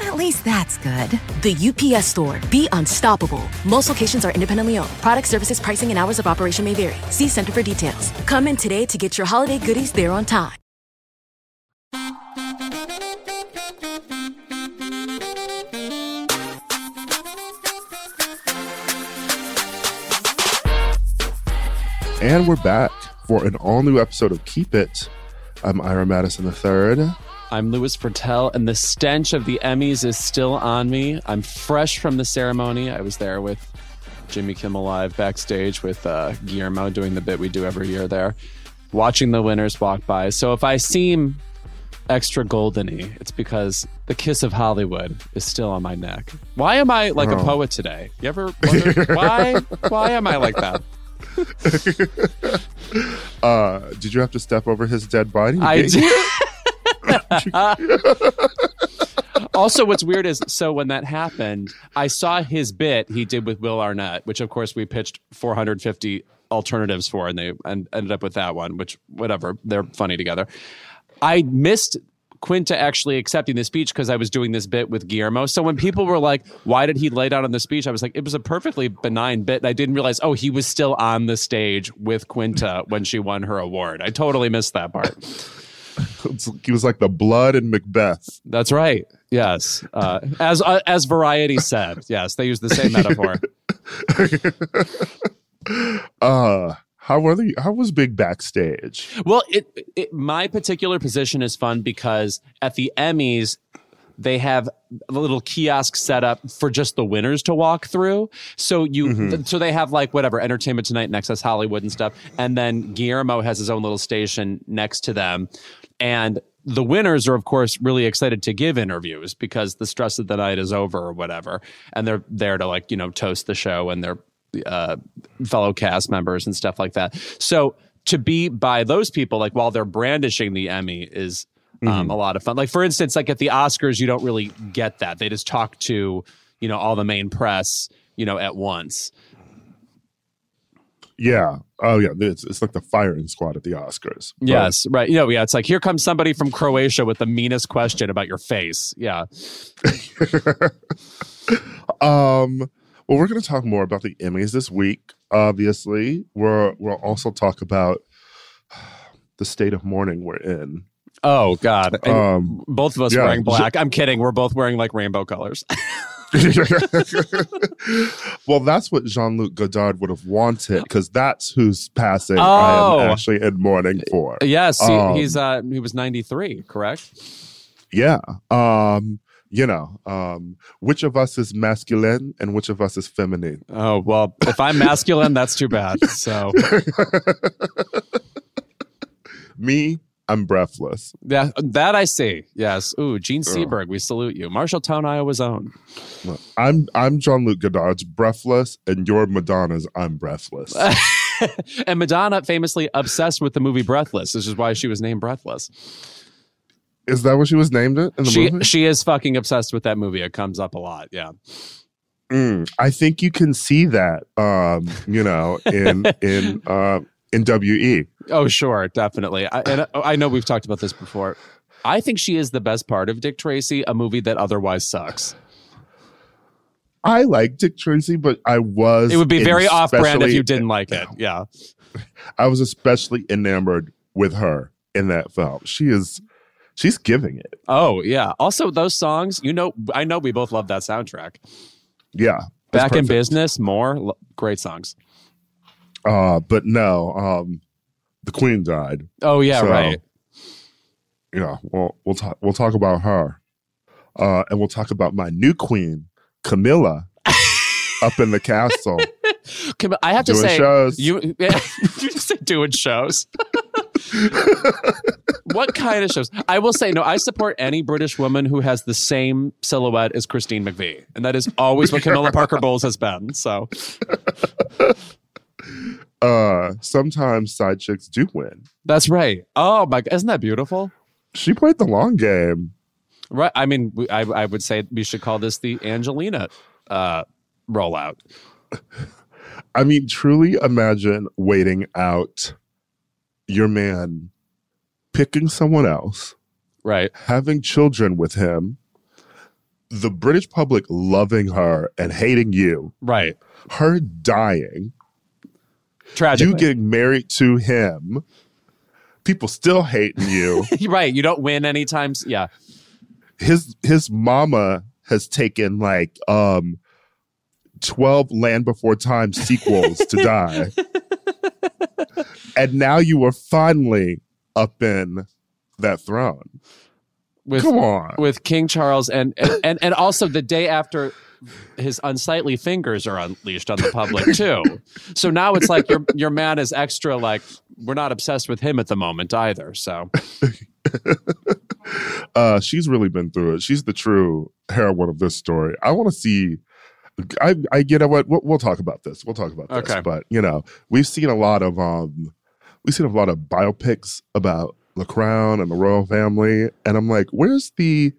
At least that's good. The UPS store. Be unstoppable. Most locations are independently owned. Product services, pricing, and hours of operation may vary. See Center for details. Come in today to get your holiday goodies there on time. And we're back for an all new episode of Keep It. I'm Ira Madison III. I'm Louis Virtel, and the stench of the Emmys is still on me. I'm fresh from the ceremony. I was there with Jimmy Kimmel Live backstage with uh, Guillermo doing the bit we do every year there, watching the winners walk by. So if I seem extra goldeny, it's because the kiss of Hollywood is still on my neck. Why am I like a Oh. poet today? You ever wonder why? Why am I like that? Uh, did you have to step over his dead body? I did. also, what's weird is so when that happened, I saw his bit he did with Will Arnett, which of course we pitched 450 alternatives for, and they and ended up with that one. Which whatever, they're funny together. I missed Quinta actually accepting the speech because I was doing this bit with Guillermo. So when people were like, "Why did he lay down on the speech?" I was like, "It was a perfectly benign bit." And I didn't realize, oh, he was still on the stage with Quinta when she won her award. I totally missed that part. he was like the blood in Macbeth. That's right. Yes, uh, as uh, as Variety said, yes, they use the same metaphor. Uh, how were the? How was Big backstage? Well, it, it my particular position is fun because at the Emmys they have a little kiosk set up for just the winners to walk through. So you th- so they have like whatever Entertainment Tonight, Access Hollywood and stuff, and then Guillermo has his own little station next to them, and the winners are of course really excited to give interviews because the stress of the night is over or whatever, and they're there to like you know toast the show and their uh, fellow cast members and stuff like that. So to be by those people, like while they're brandishing the Emmy, is um, a lot of fun. Like for instance, like at the Oscars, you don't really get that. They just talk to you know all the main press, you know, at once. Yeah. Oh yeah. It's, it's like the firing squad at the Oscars. But- Yes, right. You know, yeah. It's like here comes somebody from Croatia with the meanest question about your face. Yeah. Um. Well, we're going to talk more about the Emmys this week. Obviously, we're we'll also talk about the state of mourning we're in. Oh God. Um, both of us yeah. wearing black. I'm kidding. We're both wearing like rainbow colors. well, that's what Jean Luc Godard would have wanted because that's who's passing. I Oh. am actually in mourning for. yes, he- Um, he's uh he was 93, correct? Yeah. Um. You know, um, which of us is masculine and which of us is feminine? Oh well, if I'm masculine, that's too bad. So Me, I'm breathless. yeah, that I see. Yes. Ooh, Jean Seberg, we salute you. Marshalltown, Iowa's own. I'm I'm Jean Luc Godard's breathless, and your Madonna's I'm breathless. and Madonna famously obsessed with the movie Breathless, which is why she was named Breathless. is that what she was named it in the She movie? she is fucking obsessed with that movie. It comes up a lot. Yeah. Mm, I think you can see that, um, you know, in in uh, in WE. Oh, sure, definitely. I, and I know we've talked about this before. I think she is the best part of Dick Tracy, a movie that otherwise sucks. I like Dick Tracy, but I was. It would be very off brand if you didn't like it. Yeah. I was especially enamored with her in that film. She is, she's giving it. Oh, yeah. Also, those songs, you know, I know we both love that soundtrack. Yeah, Back in. Business, more great songs. Uh, but no, um, the Queen died. Oh, yeah, So, right. You know, we'll we'll talk we'll talk about her, uh, and we'll talk about my new queen, Camilla, up in the castle Come- I have to say, shows. you you just say doing shows. what kind of shows? I will say no. I support any British woman who has the same silhouette as Christine McVie, and that is always what Camilla Parker Bowles has been. So uh sometimes side chicks do win. That's right. Oh my, isn't that beautiful? She played the long game. Right. I mean, I, I would say we should call this the Angelina uh, rollout. I mean, truly imagine waiting out your man picking someone else, Right. having children with him, the British public loving her and hating you, Right. her dying, Tragic. you getting married to him, people still hating you. right. You don't win anytime. s- Yeah. his his mama has taken like um 12 land before time sequels to die and now you are finally up in that throne With, come on with King Charles and, and and and also the day after his unsightly fingers are unleashed on the public too. So now it's like your your man is extra like we're not obsessed with him at the moment either. So uh she's really been through it she's the true heroine of this story i want to see I, I, you know what? We'll, we'll talk about this. We'll talk about this. Okay. But you know, we've seen a lot of, um, we've seen a lot of biopics about the crown and the royal family, and I'm like, where's the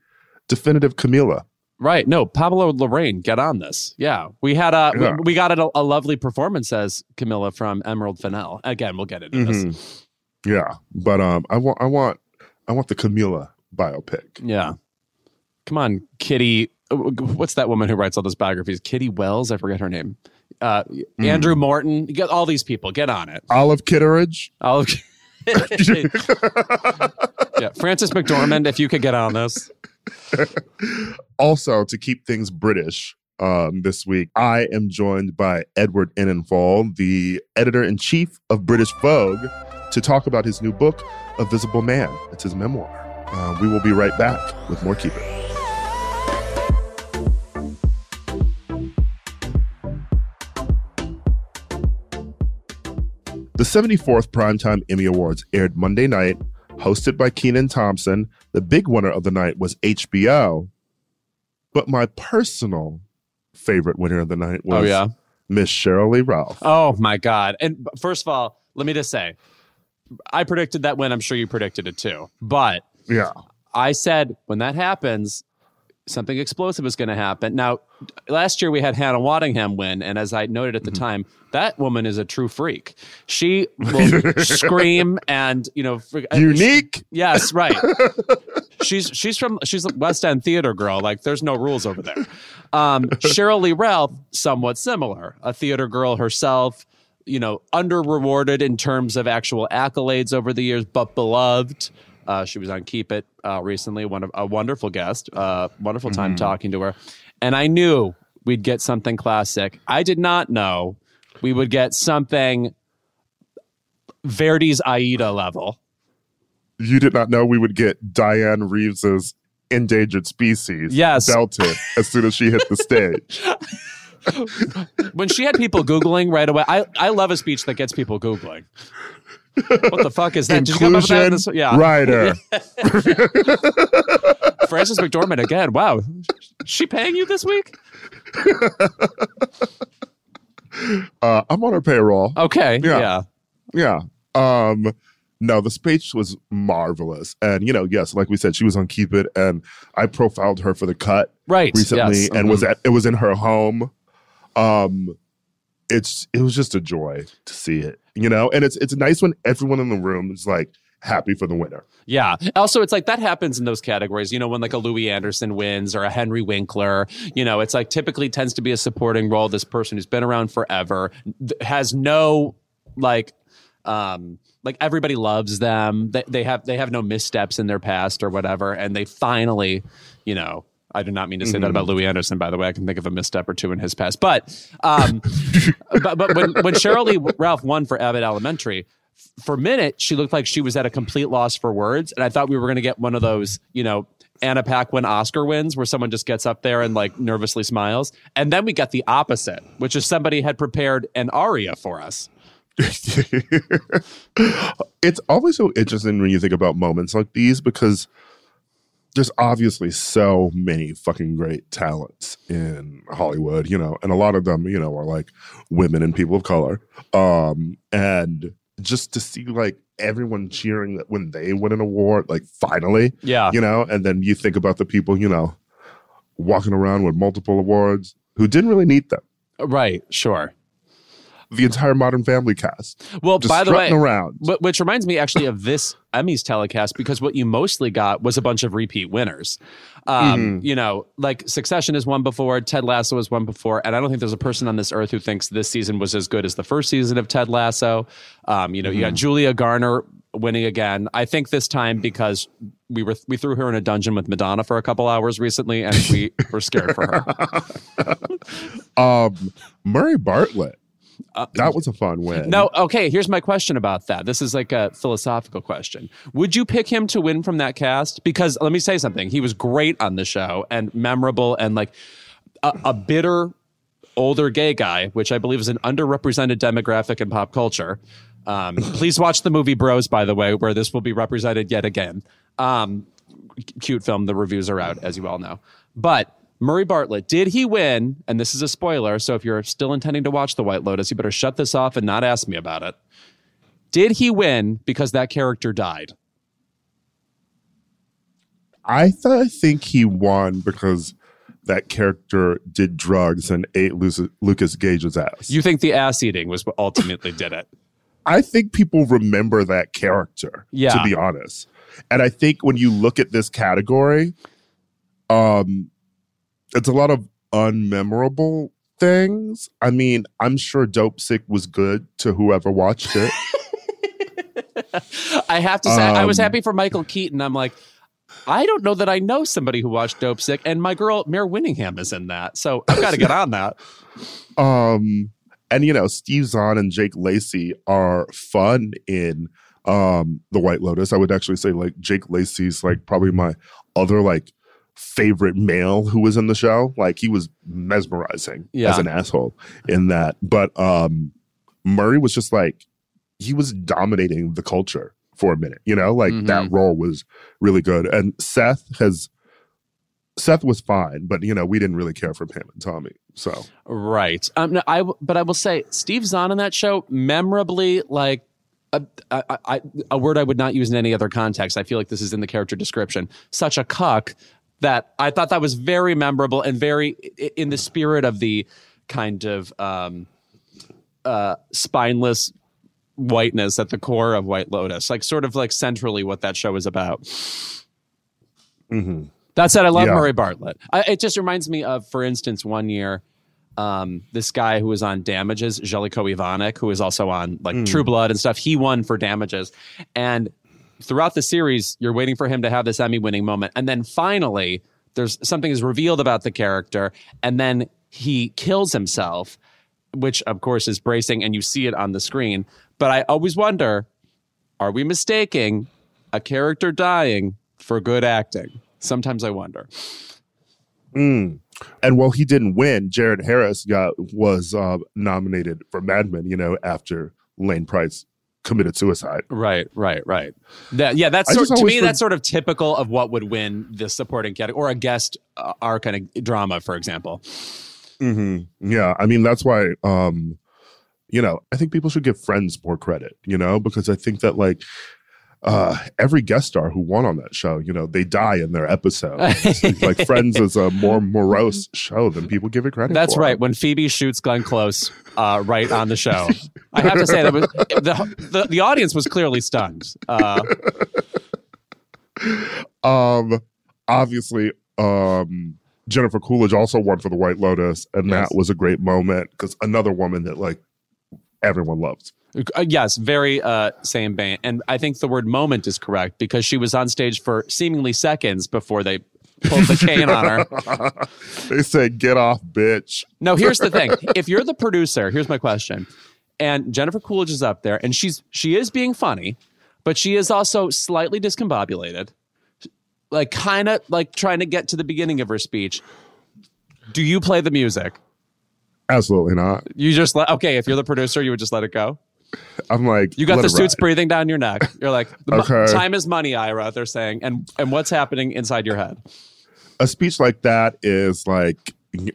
definitive Camilla? Right, no, Pablo Larraín, get on this. Yeah, we had a Yeah. we, we got a, a lovely performance as Camilla from Emerald Fennell. Again, we'll get into this. Mhm. Yeah, but um, I want, I want, I want the Camilla biopic. Yeah. Come on, Kitty. uh, What's that woman who writes all those biographies? Kitty Wells? I forget her name. Uh, Andrew Morton. Get all these people. Get on it. Olive Kitteridge. I'll... yeah, Frances McDormand, if you could get on this. Also, to keep things British, um, this week, I am joined by Edward Enninful, the editor in chief of British Vogue, to talk about his new book, A Visible Man. It's his memoir. Uh, we will be right back with more Keep It. The 74th Primetime Emmy Awards aired Monday night, hosted by Kenan Thompson. The big winner of the night was HBO. But my personal favorite winner of the night oh, was Oh, yeah. Miss Cheryl Lee Ralph. Oh, my God. And first of all, let me just say, I predicted that win. I'm sure you predicted it too. But Yeah. I said when that happens, something explosive is going to happen. Now, last year we had Hannah Waddingham win, and as I noted at the Mm-hmm. time, that woman is a true freak. She will scream and you know, Unique. Yes, right. she's she's from she's a West End theater girl. Like there's no rules over there. Um, Cheryl Lee Ralph, somewhat similar, a theater girl herself. You know, under rewarded in terms of actual accolades over the years, but beloved. Uh, she was on Keep It uh, recently. One of a wonderful guest. Uh, wonderful time talking to her, and I knew we'd get something classic. I did not know we would get something Verdi's Aida level. You did not know we would get Dianne Reeves's endangered species Yes. belted as soon as she hit the stage. when she had people googling right away i i love a speech that gets people googling what the fuck is that Did you come up with that? Inclusion yeah writer. frances mcdormand again wow she paying you this week Uh, I'm on her payroll. okay Yeah. yeah Yeah. Um no, the speech was marvelous. And you know, yes, like we said, she was on Keep It and I profiled her for the cut right recently yes. and was Mhm. at it was in her home. Um it's it was just a joy to see it, you know? And it's it's nice when everyone in the room is like happy for the winner. Yeah. Also, it's like that happens in those categories. You know, when like a Louie Anderson wins or a Henry Winkler, you know, it's like typically tends to be a supporting role. This person who's been around forever has no like, um, like everybody loves them. They, they have they have no missteps in their past or whatever, and they finally, you know. I do not mean to say that about Louie Anderson, by the way. I can think of a misstep or two in his past, but um, but, but when when Cheryl Lee Ralph won for Abbott Elementary, for a minute, she looked like she was at a complete loss for words. And I thought we were going to get one of those, you know, Anna Paquin Oscar wins where someone just gets up there and like nervously smiles. And then we got the opposite, which is somebody had prepared an aria for us. it's always so interesting when you think about moments like these because there's obviously so many fucking great talents in Hollywood, you know, and a lot of them, you know, are like women and people of color. Um, and just to see like everyone cheering that when they win an award, like finally, Yeah. you know, and then you think about the people, you know, walking around with multiple awards who didn't really need them. Right. Sure. The entire Modern Family cast. Well, by the way, around. wh- which reminds me actually of this Emmys telecast because what you mostly got was a bunch of repeat winners. Um, You know, like Succession has won before, Ted Lasso has won before, and I don't think there's a person on this earth who thinks this season was as good as the first season of Ted Lasso. Um, you know, you got Julia Garner winning again. I think this time because we were we threw her in a dungeon with Madonna for a couple hours recently, and we were scared for her. Um, Murray Bartlett. That was a fun win. Uh, No, okay, here's my question about that. This is like a philosophical question. Would you pick him to win from that cast? Because let me say something. He was great on the show and memorable and like a, a bitter older gay guy, which I believe is an underrepresented demographic in pop culture. Um, please watch the movie Bros, by the way, where this will be represented yet again. Um, cute film. The reviews are out, as you all know. But Murray Bartlett, did he win? And this is a spoiler. So if you're still intending to watch The White Lotus, you better shut this off and not ask me about it. Did he win because that character died? I th- I think he won because that character did drugs and ate Lu- Lucas Gage's ass. You think the ass eating was what ultimately did it? I think people remember that character, Yeah. to be honest. And I think when you look at this category, um, it's a lot of unmemorable things. I mean, I'm sure Dopesick was good to whoever watched it. I have to say, I was Um, happy for Michael Keaton. I'm like, I don't know that I know somebody who watched Dopesick, and my girl Mare Winningham is in that, so I've got to get on that. um, and you know, Steve Zahn and Jake Lacy are fun in um the White Lotus. I would actually say like Jake Lacy's like probably my other like favorite male who was in the show. Like he was mesmerizing Yeah. as an asshole in that. But um Murray was just like he was dominating the culture for a minute, you know? Like that role was really good. And Seth has Seth was fine, but you know, we didn't really care for Pam and Tommy. So Right. Um, no, I w- but I will say Steve Zahn in that show memorably like a word I would not use in any other context. I feel like this is in the character description. Such a cuck that I thought that was very memorable and very in the spirit of the kind of um, uh, spineless whiteness at the core of White Lotus, like sort of like centrally what that show is about. That said, I love Yeah. Murray Bartlett. I, it just reminds me of, for instance, one year, um, this guy who was on Damages, Zeljko Ivanek, who was also on like True Blood and stuff. He won for Damages, and throughout the series, you're waiting for him to have this Emmy-winning moment, and then finally, there's something is revealed about the character, and then he kills himself, which of course is bracing, and you see it on the screen. But I always wonder, are we mistaking a character dying for good acting? Sometimes I wonder. Mm. And while he didn't win, Jared Harris got was uh, nominated for Mad Men. You know, after Lane Price committed suicide. Right, right, right. That, yeah, that's sort, to me that's sort of typical of what would win the supporting category or a guest uh, our kind of drama, for example. hmm Yeah, I mean that's why. um You know, I think people should give Friends more credit. You know, because I think that like. Uh, every guest star who won on that show, you know, they die in their episode. like Friends is a more morose show than people give it credit That's for. right. When Phoebe shoots Glenn Close uh, right on the show, I have to say that was, the, the the audience was clearly stunned. Uh, Um, obviously, um, Jennifer Coolidge also won for the White Lotus, and Yes. that was a great moment because another woman that like everyone loves. Uh, yes, very uh, same band. And I think the word moment is correct because she was on stage for seemingly seconds before they pulled the cane on her. They said, "Get off, bitch." No, here's the thing. If you're the producer, here's my question. And Jennifer Coolidge is up there and she's she is being funny, but she is also slightly discombobulated. Like kind of like trying to get to the beginning of her speech. Do you play the music? Absolutely not. You just let okay, if you're the producer, you would just let it go? I'm like, You got the suits ride. breathing down your neck. You're like, Okay. time is money, Ira. They're saying, and and what's happening inside your head? A speech like that is like,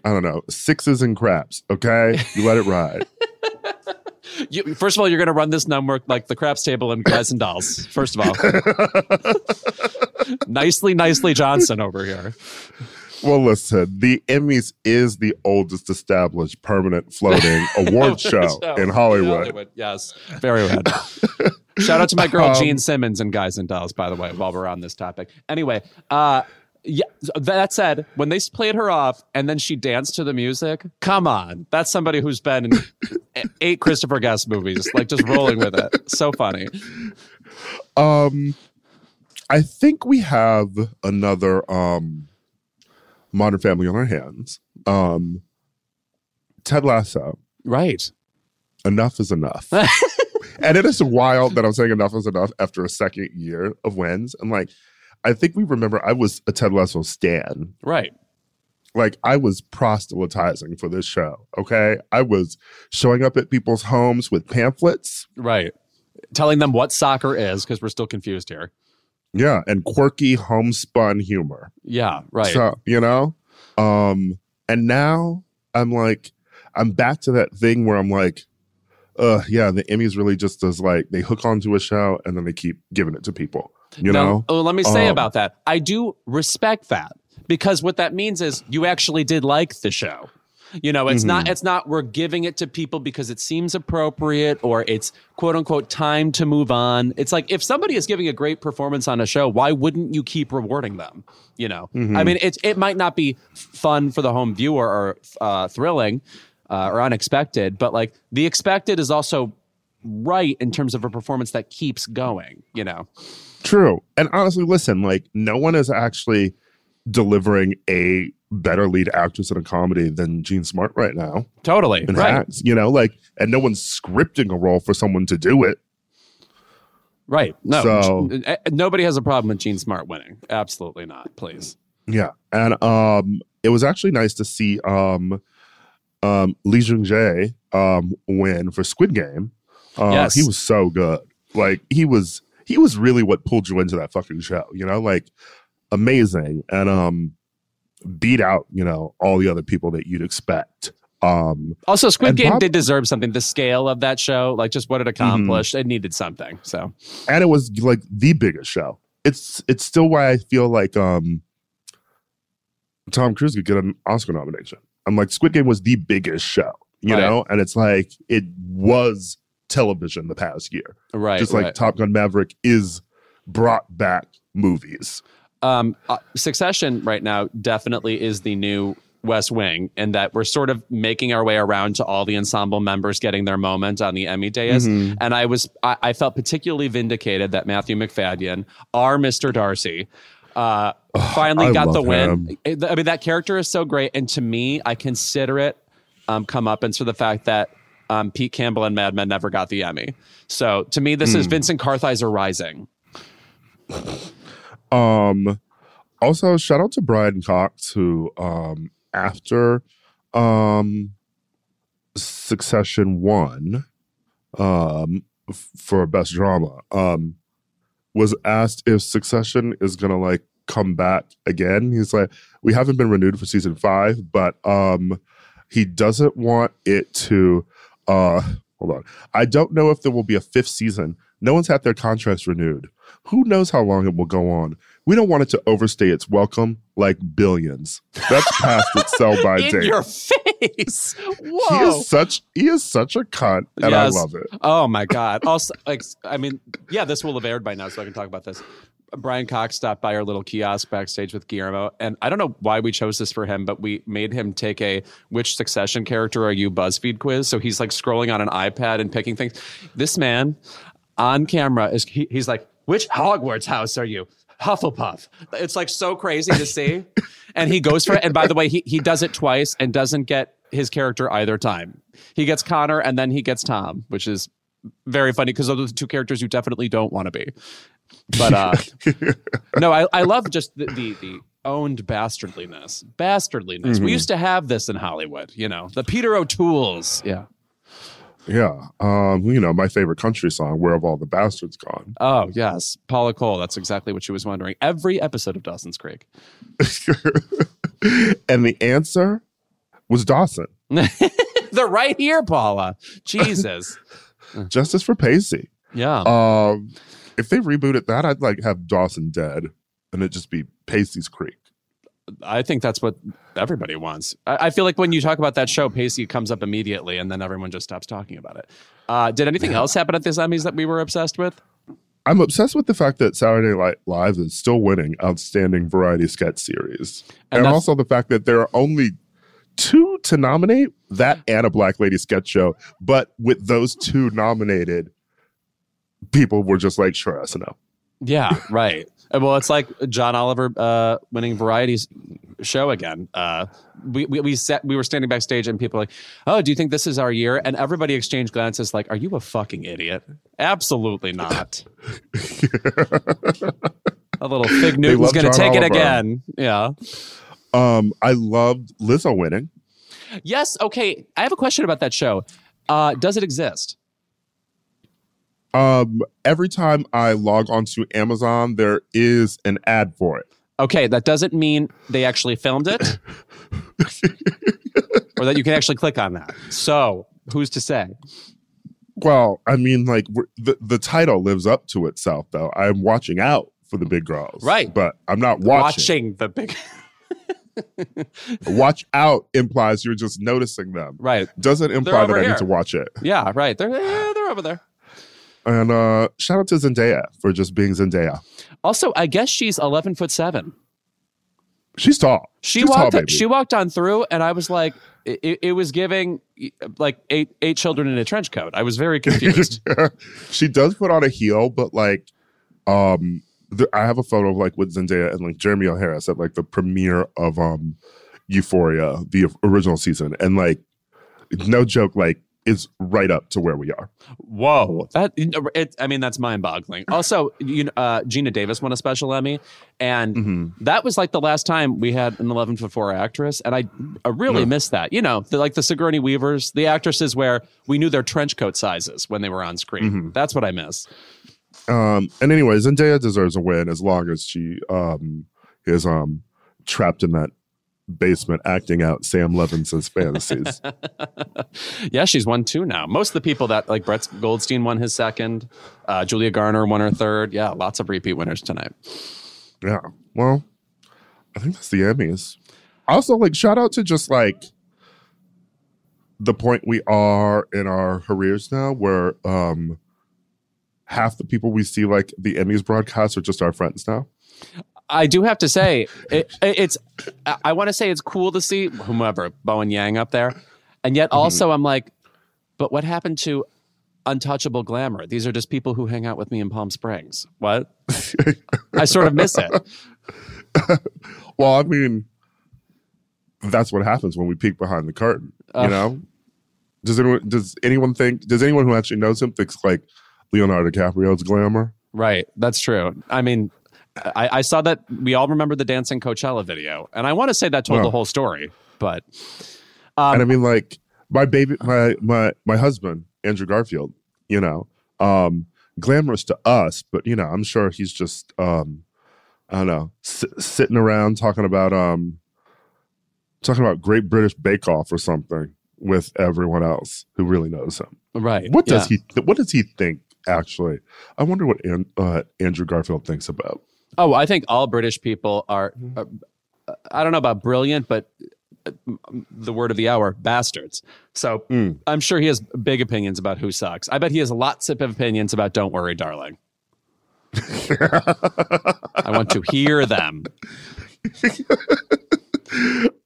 I don't know, sixes and craps. Okay, you let it ride. You, first of all, you're going to run this number like the craps table and guys and dolls. First of all, nicely, nicely Johnson over here. Well, listen, the Emmys is the oldest established permanent floating award show in Hollywood. Yes, very well. Shout out to my girl Um, Jean Simmons and Guys and Dolls, by the way, while we're on this topic. Anyway, uh, yeah. That said, when they played her off and then she danced to the music, come on, that's somebody who's been in eight Christopher Guest movies, like just rolling with it. So funny. Um, I think we have another um Modern Family on our hands. Um, Ted Lasso. Right. Enough is enough. and it is wild that I'm saying enough is enough after a second year of wins. And like, I think we remember I was a Ted Lasso stan. Right. Like I was proselytizing for this show. Okay. I was showing up at people's homes with pamphlets. Right. Telling them what soccer is because we're still confused here. Yeah. And quirky homespun humor. Yeah. Right. So, you know? Um, and now I'm like, I'm back to that thing where I'm like, uh, yeah, the Emmys really just does like they hook onto a show and then they keep giving it to people. You Now, know? oh, let me say Um, about that. I do respect that because what that means is you actually did like the show. You know, it's not Mm-hmm. it's not we're giving it to people because it seems appropriate or it's quote unquote time to move on. It's like if somebody is giving a great performance on a show, why wouldn't you keep rewarding them? You know, Mm-hmm. I mean, it's it might not be fun for the home viewer or uh, thrilling uh, or unexpected, but like the expected is also right in terms of a performance that keeps going. You know, True. And honestly, listen, like no one is actually delivering a better lead actress in a comedy than Jean Smart right now totally in right. Hacks, you know, like, and no one's scripting a role for someone to do it. Right. No. So- G- uh, nobody has a problem with Jean Smart winning. Absolutely not. Please. Yeah. And um it was actually nice to see um um Lee Jung Jae um win for Squid Game. Uh Yes. he was so good. Like he was he was really what pulled you into that fucking show, you know, like amazing and um beat out, you know, all the other people that you'd expect. Um Also, Squid Game Bob- did deserve something. The scale of that show, like just what it Mm-hmm. accomplished, it needed something. So, and it was like the biggest show. It's it's still why I feel like um Tom Cruise could get an Oscar nomination. I'm like Squid Game was the biggest show, you Right. know, and it's like it was television the past year, right. just like right. Top Gun Maverick is brought back movies. Um, uh, Succession right now definitely is the new West Wing, and that we're sort of making our way around to all the ensemble members getting their moment on the Emmy dais. Mm-hmm. And I was, I, I felt particularly vindicated that Matthew Macfadyen, our Mr. Darcy, uh, finally I got the win. I mean, that character is so great, and to me, I consider it um, come up and for the fact that. Um, Pete Campbell and Mad Men never got the Emmy. So to me, this is Hmm. Vincent Kartheiser rising. Um, also, shout out to Brian Cox, who um, after um, Succession won um, f- for best drama, um, was asked if Succession is gonna like come back again. He's like, we haven't been renewed for season five, but um, he doesn't want it to. Uh, hold on, I don't know if there will be a fifth season. No one's had their contracts renewed. Who knows how long it will go on? We don't want it to overstay its welcome like billions. That's past its sell by date. In your face! he is such he is such a cunt, and Yes. I love it. Oh my god! Also, like, I mean, yeah, this will have aired by now, so I can talk about this. Brian Cox stopped by our little kiosk backstage with Guillermo, and I don't know why we chose this for him, but we made him take a "Which Succession character are you?" BuzzFeed quiz. So he's like scrolling on an iPad and picking things. This man on camera is he, he's like, "Which Hogwarts house are you?" Hufflepuff. It's like so crazy to see, and he goes for it. And by the way, he he does it twice and doesn't get his character either time. He gets Connor and then he gets Tom, which is very funny because those are the two characters you definitely don't want to be. But uh no, I, I love just the, the the owned bastardliness. Bastardliness. We used to have this in Hollywood, you know. The Peter O'Toole's. Yeah. Yeah. Um, you know, my favorite country song, Where Have All the Bastards Gone? Oh, yes. Paula Cole. That's exactly what she was wondering. Every episode of Dawson's Creek. and the answer was Dawson. They're right here, Paula. Jesus. Justice for Pacey. Yeah. Um, if they rebooted that, I'd like have Dawson dead and it just be Pacey's Creek. I think that's what everybody wants. I, I, feel like when you talk about that show, Pacey comes up immediately, and then everyone just stops talking about it. Uh, did anything yeah. else happen at this Emmys that we were obsessed with? I'm obsessed with the fact that Saturday Night Live is still winning Outstanding Variety Sketch Series, and, and also the fact that there are only two to nominate that and a Black Lady Sketch Show, but with those two nominated, people were just like, sure, SNL. Yeah, right. Well, it's like John Oliver uh, winning Variety's show again. Uh, we we we, set, we were standing backstage and people were like, "Oh, do you think this is our year?" And everybody exchanged glances like, "Are you a fucking idiot?" Absolutely not. a little fig Newton's going to take Oliver. it again. Yeah. Um, I loved Lizzo winning. Yes. Okay. I have a question about that show. Uh, does it exist? Um, every time I log onto Amazon, there is an ad for it. Okay, that doesn't mean they actually filmed it, or that you can actually click on that. So, who's to say? Well, I mean, like the the title lives up to itself, though. I'm watching out for the big girls, right? But I'm not watching. Watching the big. watch out implies you're just noticing them, right? Doesn't imply that I need to watch it. Yeah, right. They're they're over there. And uh, shout out to Zendaya for just being Zendaya. Also, I guess she's 11 foot seven. She's tall. She she's walked. Tall, she walked on through, and I was like, it, it, was giving like eight eight children in a trench coat. I was very confused. she does put on a heel, but like, um, the, I have a photo of like with Zendaya and like Jeremy O. Harris at like the premiere of um Euphoria, the original season, and like, no joke, like is right up to where we are. Whoa, that it, I mean that's mind-boggling. Also, you uh, Geena Davis won a special Emmy, and mm-hmm. that was like the last time we had an 11 foot four actress, and I, I really missed that. You know, the, like the Sigourney Weavers, the actresses where we knew their trench coat sizes when they were on screen. Mm-hmm. That's what I miss. Um, and anyway, Zendaya deserves a win as long as she um is um trapped in that basement acting out Sam Levinson's fantasies. yeah, she's won two now. Most of the people that like Brett Goldstein won his second, uh, Julia Garner won her third. Yeah, lots of repeat winners tonight. Yeah. Well, I think that's the Emmys. Also, like shout out to just like the point we are in our careers now where um half the people we see like the Emmys broadcast are just our friends now. I do have to say, it, it's. I want to say it's cool to see whomever Bowen Yang up there, and yet mm-hmm. also mm-hmm. I'm like, but what happened to untouchable glamour? These are just people who hang out with me in Palm Springs. What? I sort of miss it. well, I mean, that's what happens when we peek behind the curtain. You know, does anyone does anyone think does anyone who actually knows him thinks like Leonardo DiCaprio's glamour? Right, that's true. I mean, I, I, saw that we all remember the dancing Coachella video, and I want to say that told the whole story. But um, and I mean, like my baby, my my my husband Andrew Garfield, you know, um, glamorous to us, but you know, I'm sure he's just um, I don't know, s- sitting around talking about um, talking about Great British Bake Off or something with everyone else who really knows him. Right? What does yeah. he? What does he think? Actually, I wonder what An- uh, Andrew Garfield thinks about. Oh, I think all British people are. Uh, I don't know about brilliant, but uh, the word of the hour, bastards. So mm. I'm sure he has big opinions about who sucks. I bet he has lots of opinions about "Don't Worry, Darling." I want to hear them.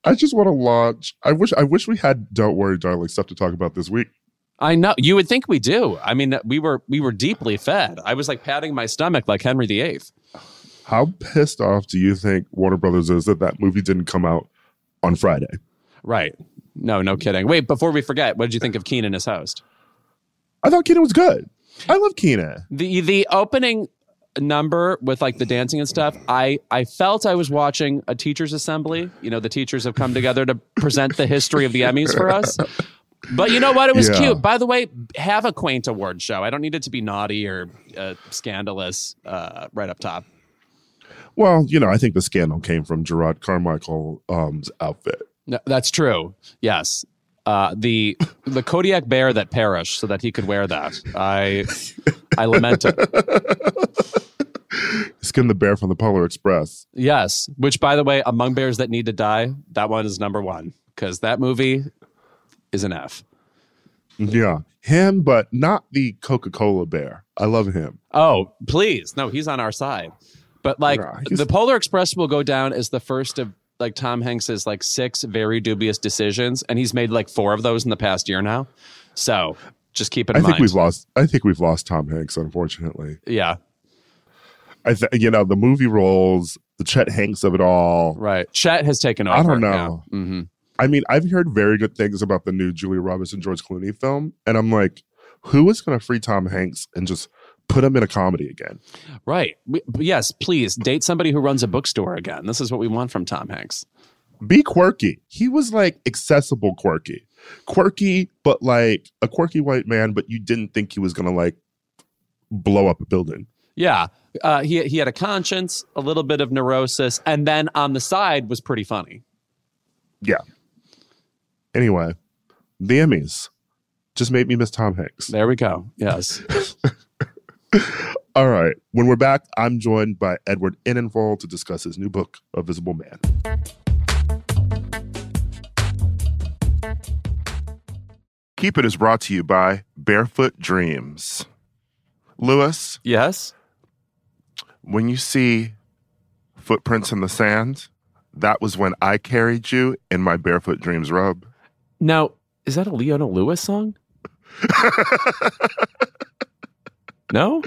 I just want to launch. I wish. I wish we had "Don't Worry, Darling" stuff to talk about this week. I know you would think we do. I mean, we were we were deeply fed. I was like patting my stomach like Henry VIII. How pissed off do you think Warner Brothers is that that movie didn't come out on Friday? Right. No, no kidding. Wait, before we forget, what did you think of Kenan as host? I thought Kenan was good. I love Kenan. The the opening number with like the dancing and stuff, I I felt I was watching a teachers assembly. You know, the teachers have come together to present the history of the Emmys for us. But you know what? It was Yeah. cute. By the way, have a quaint award show. I don't need it to be naughty or uh, scandalous uh, right up top. Well, you know, I think the scandal came from Jerrod Carmichael's um, outfit. No, that's true. Yes. Uh, the the Kodiak bear that perished so that he could wear that. I I lament it. Skin the bear from the Polar Express. Yes. Which, by the way, among bears that need to die, that one is number one because that movie is an F. Yeah, him, but not the Coca Cola bear. I love him. Oh, please. No, he's on our side. But like he's- the Polar Express will go down as the first of like Tom Hanks's like six very dubious decisions, and he's made like four of those in the past year now. So just keep it I in think mind. we've lost. I think we've lost Tom Hanks. Unfortunately, yeah, I th- you know the movie roles, the Chet Hanks of it all. right. Chet has taken over. I don't know. Yeah. hmm I mean, I've heard very good things about the new Julia Roberts and George Clooney film, and I'm like, who is going to free Tom Hanks and just put him in a comedy again? Right. We, yes, please date somebody who runs a bookstore again. This is what we want from Tom Hanks. Be quirky. He was like accessible quirky, quirky, but like a quirky white man, but you didn't think he was going to like blow up a building. Yeah. Uh, he he had a conscience, a little bit of neurosis, and then on the side was pretty funny. Yeah. Anyway, the Emmys just made me miss Tom Hanks. There we go. Yes. All right. When we're back, I'm joined by Edward Enninful to discuss his new book, A Visible Man. Keep It is brought to you by Barefoot Dreams. Lewis, yes. when you see footprints in the sand, that was when I carried you in my Barefoot Dreams robe. Now, is that a Leona Lewis song? no?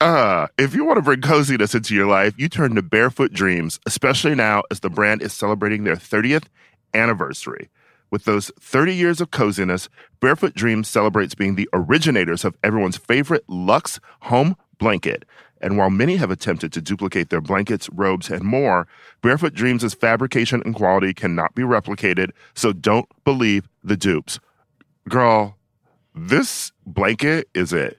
Uh, if you want to bring coziness into your life, you turn to Barefoot Dreams, especially now as the brand is celebrating their 30th anniversary. With those 30 years of coziness, Barefoot Dreams celebrates being the originators of everyone's favorite luxe home blanket. And while many have attempted to duplicate their blankets, robes, and more, Barefoot Dreams' fabrication and quality cannot be replicated, so don't believe the dupes. Girl, this blanket is it.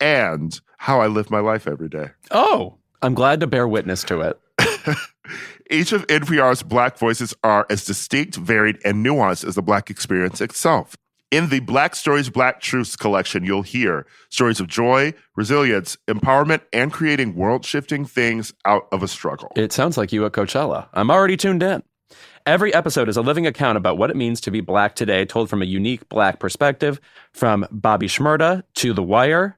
and how I live my life every day. Oh, I'm glad to bear witness to it. Each of NPR's Black voices are as distinct, varied, and nuanced as the Black experience itself. In the Black Stories, Black Truths collection, you'll hear stories of joy, resilience, empowerment, and creating world shifting things out of a struggle. It sounds like you at Coachella. I'm already tuned in. Every episode is a living account about what it means to be black today, told from a unique black perspective. From Bobby Shmurda to The Wire,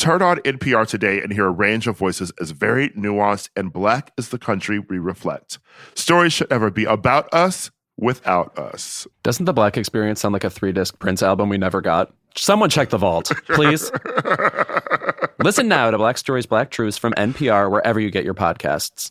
Turn on NPR today and hear a range of voices as varied, nuanced, and Black as the country we reflect. Stories should never be about us without us. Doesn't the black experience sound like a three disc Prince album we never got? Someone check the vault, please. Listen now to Black Stories, Black Truths from NPR wherever you get your podcasts.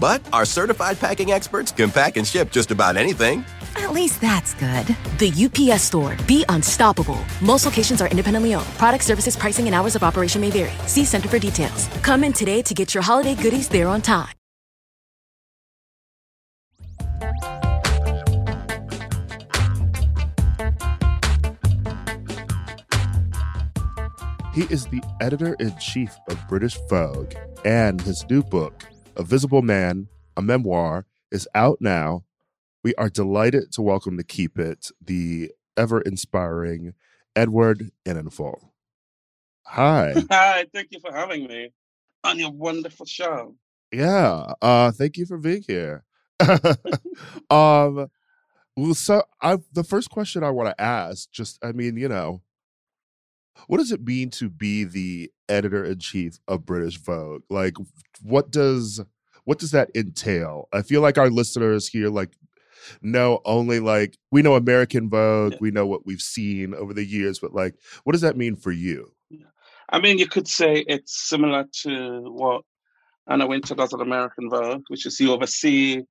But our certified packing experts can pack and ship just about anything. At least that's good. The UPS store. Be unstoppable. Most locations are independently owned. Product services, pricing, and hours of operation may vary. See Center for details. Come in today to get your holiday goodies there on time. He is the editor in chief of British Vogue, and his new book, A Visible Man, a memoir, is out now. We are delighted to welcome to keep it the ever inspiring Edward Enninful. Hi. Hi, thank you for having me on your wonderful show. Yeah. Uh thank you for being here. um well so I the first question I want to ask just I mean, you know, what does it mean to be the editor in chief of British Vogue? Like what does what does that entail? I feel like our listeners here like know only like we know American Vogue, Yeah. we know what we've seen over the years, but like what does that mean for you? I mean, you could say it's similar to what Anna Wintour does at American Vogue, which is you oversee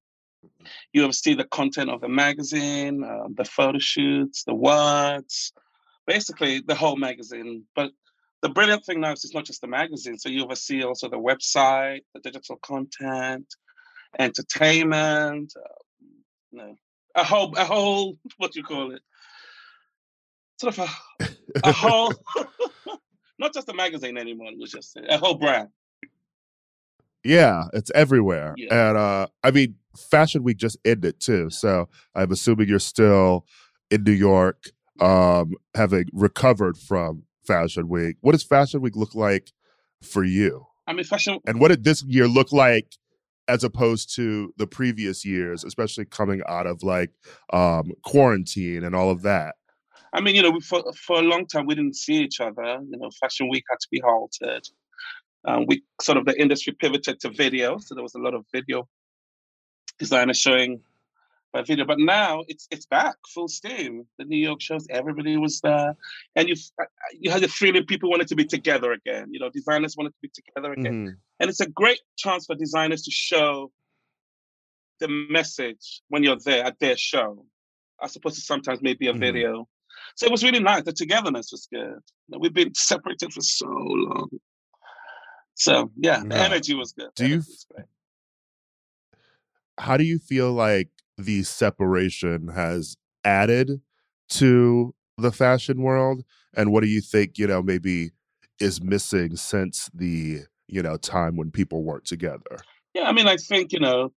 you oversee the content of the magazine, uh, the photo shoots, the words, basically the whole magazine. But the brilliant thing now is it's not just the magazine. So you oversee also the website, the digital content, entertainment, uh, you know, a whole, a whole, what do you call it? Sort of a, a whole, not just a magazine anymore. It was just a whole brand. Yeah, it's everywhere. Yeah. And uh I mean Fashion Week just ended too. So I'm assuming you're still in New York um having recovered from Fashion Week. What does Fashion Week look like for you? I mean, fashion. And what did this year look like as opposed to the previous years, especially coming out of like um quarantine and all of that? I mean, you know, we- for for a long time we didn't see each other. You know, Fashion Week had to be halted. Um, we sort of the industry pivoted to video, so there was a lot of video designers showing video. But now it's it's back full steam. The New York shows, everybody was there, and you you had the feeling people wanted to be together again. You know, designers wanted to be together again. Mhm. And it's a great chance for designers to show the message when you're there at their show, as opposed to sometimes maybe a Mhm. video. So it was really nice. The togetherness was good. We've been separated for so long. So yeah, the Yeah. energy was good. Do you how do you feel like the separation has added to the fashion world and what do you think you know maybe is missing since the you know time when people work together Yeah, I mean, I think, you know,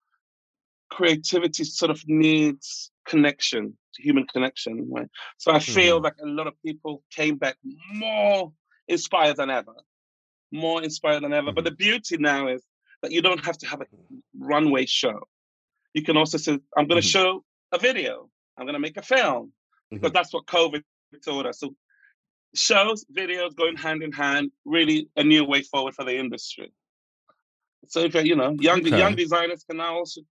creativity sort of needs connection, human connection. Right? So I feel Mhm. like a lot of people came back more inspired than ever, more inspired than ever. But the beauty now is that you don't have to have a runway show. You can also say, I'm going to Mhm. show a video, I'm going to make a film, because that's what COVID taught us. So shows, videos going hand in hand, really a new way forward for the industry. So if you're, know, young Okay. young designers can now also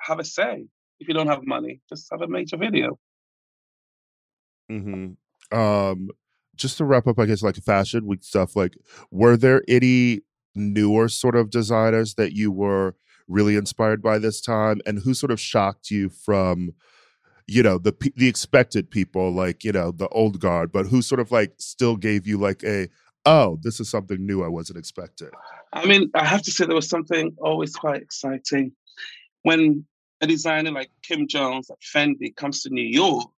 have a say. If you don't have money, just have a major video. Mm-hmm. um just to wrap up i guess like fashion week stuff like were there any newer sort of designers that you were really inspired by this time? And who sort of shocked you from you know the the expected people like you know the old guard but who sort of like still gave you like a oh this is something new i wasn't expecting I mean, I have to say there was something always quite exciting. When a designer like Kim Jones at Fendi comes to New York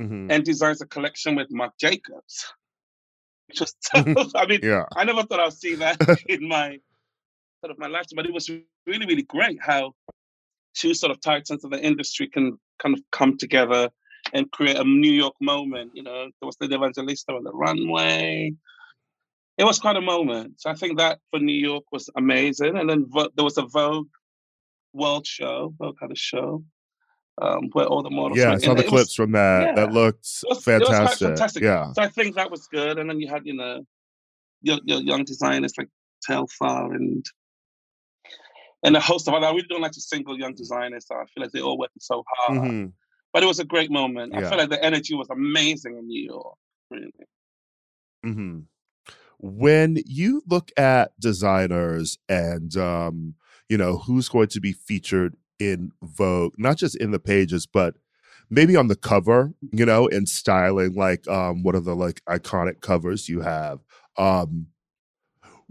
Mhm. and designs a collection with Marc Jacobs. Which was I mean, yeah. I never thought I'd see that in my sort of my lifetime, but it was really, really great how two sort of titans of the industry can kind of come together and create a New York moment. You know, there was the Evangelista on the runway. It was quite a moment. So I think that for New York was amazing. And then there was a Vogue World Show, Vogue had a show um, where all the models. yeah i saw the It clips was- from that yeah. that looked it was, it was fantastic. fantastic. yeah So I think that was good. And then you had, you know, your, your young designers like Telfar and and a host of other. I really don't like to single young designers. So I feel like they all working so hard. Mhm. But it was a great moment. I Yeah. feel like the energy was amazing in New York. Really. hmm When you look at designers and um, you know, who's going to be featured in Vogue, not just in the pages, but maybe on the cover, you know, in styling like um what are the like iconic covers you have? Um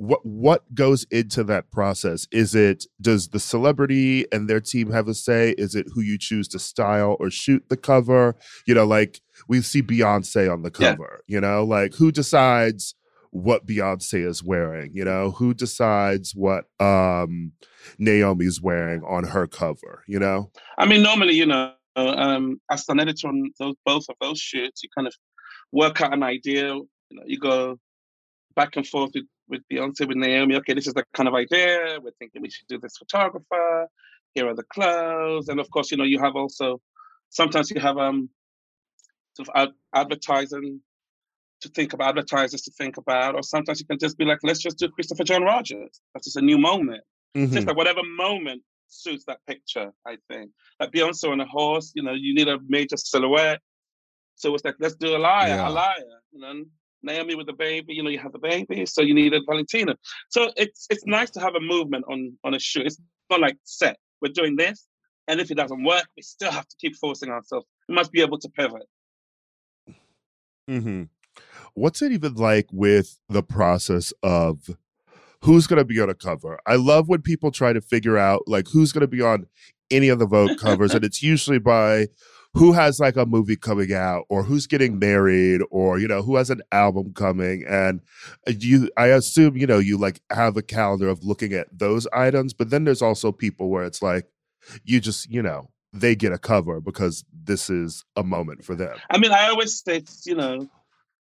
what what goes into that process? Is it does the celebrity and their team have a say? Is it who you choose to style or shoot the cover? You know, like we see Beyonce on the cover, yeah. you know, like who decides what Beyonce is wearing, you know, who decides what um Naomi's wearing on her cover, you know? I mean, normally, you know, um, as an editor on those both of those shoots, you kind of work out an idea. You know, you go back and forth with, with Beyonce, with Naomi. Okay, this is the kind of idea. We're thinking we should do this photographer. Here are the clothes, and of course, you know, you have also sometimes you have um sort of ad- advertising to think about, advertisers to think about, or sometimes you can just be like, let's just do Christopher John Rogers. That's just a new moment. Mm-hmm. Just like whatever moment suits that picture, I think. Like Beyonce on a horse, you know, you need a major silhouette. So it's like, let's do Alaïa, yeah. Alaïa. You know, Naomi with the baby, you know, you have the baby, so you need a Valentino. So it's it's nice to have a movement on on a shoot. It's not like set. We're doing this, and if it doesn't work, we still have to keep forcing ourselves. We must be able to pivot. Hmm. What's it even like with the process of who's going to be on a cover. I love when people try to figure out like who's going to be on any of the Vogue covers, and it's usually by who has like a movie coming out or who's getting married or you know who has an album coming and uh, you i assume you know you like have a calendar of looking at those items but then there's also people where it's like you just you know they get a cover because this is a moment for them i mean i always say you know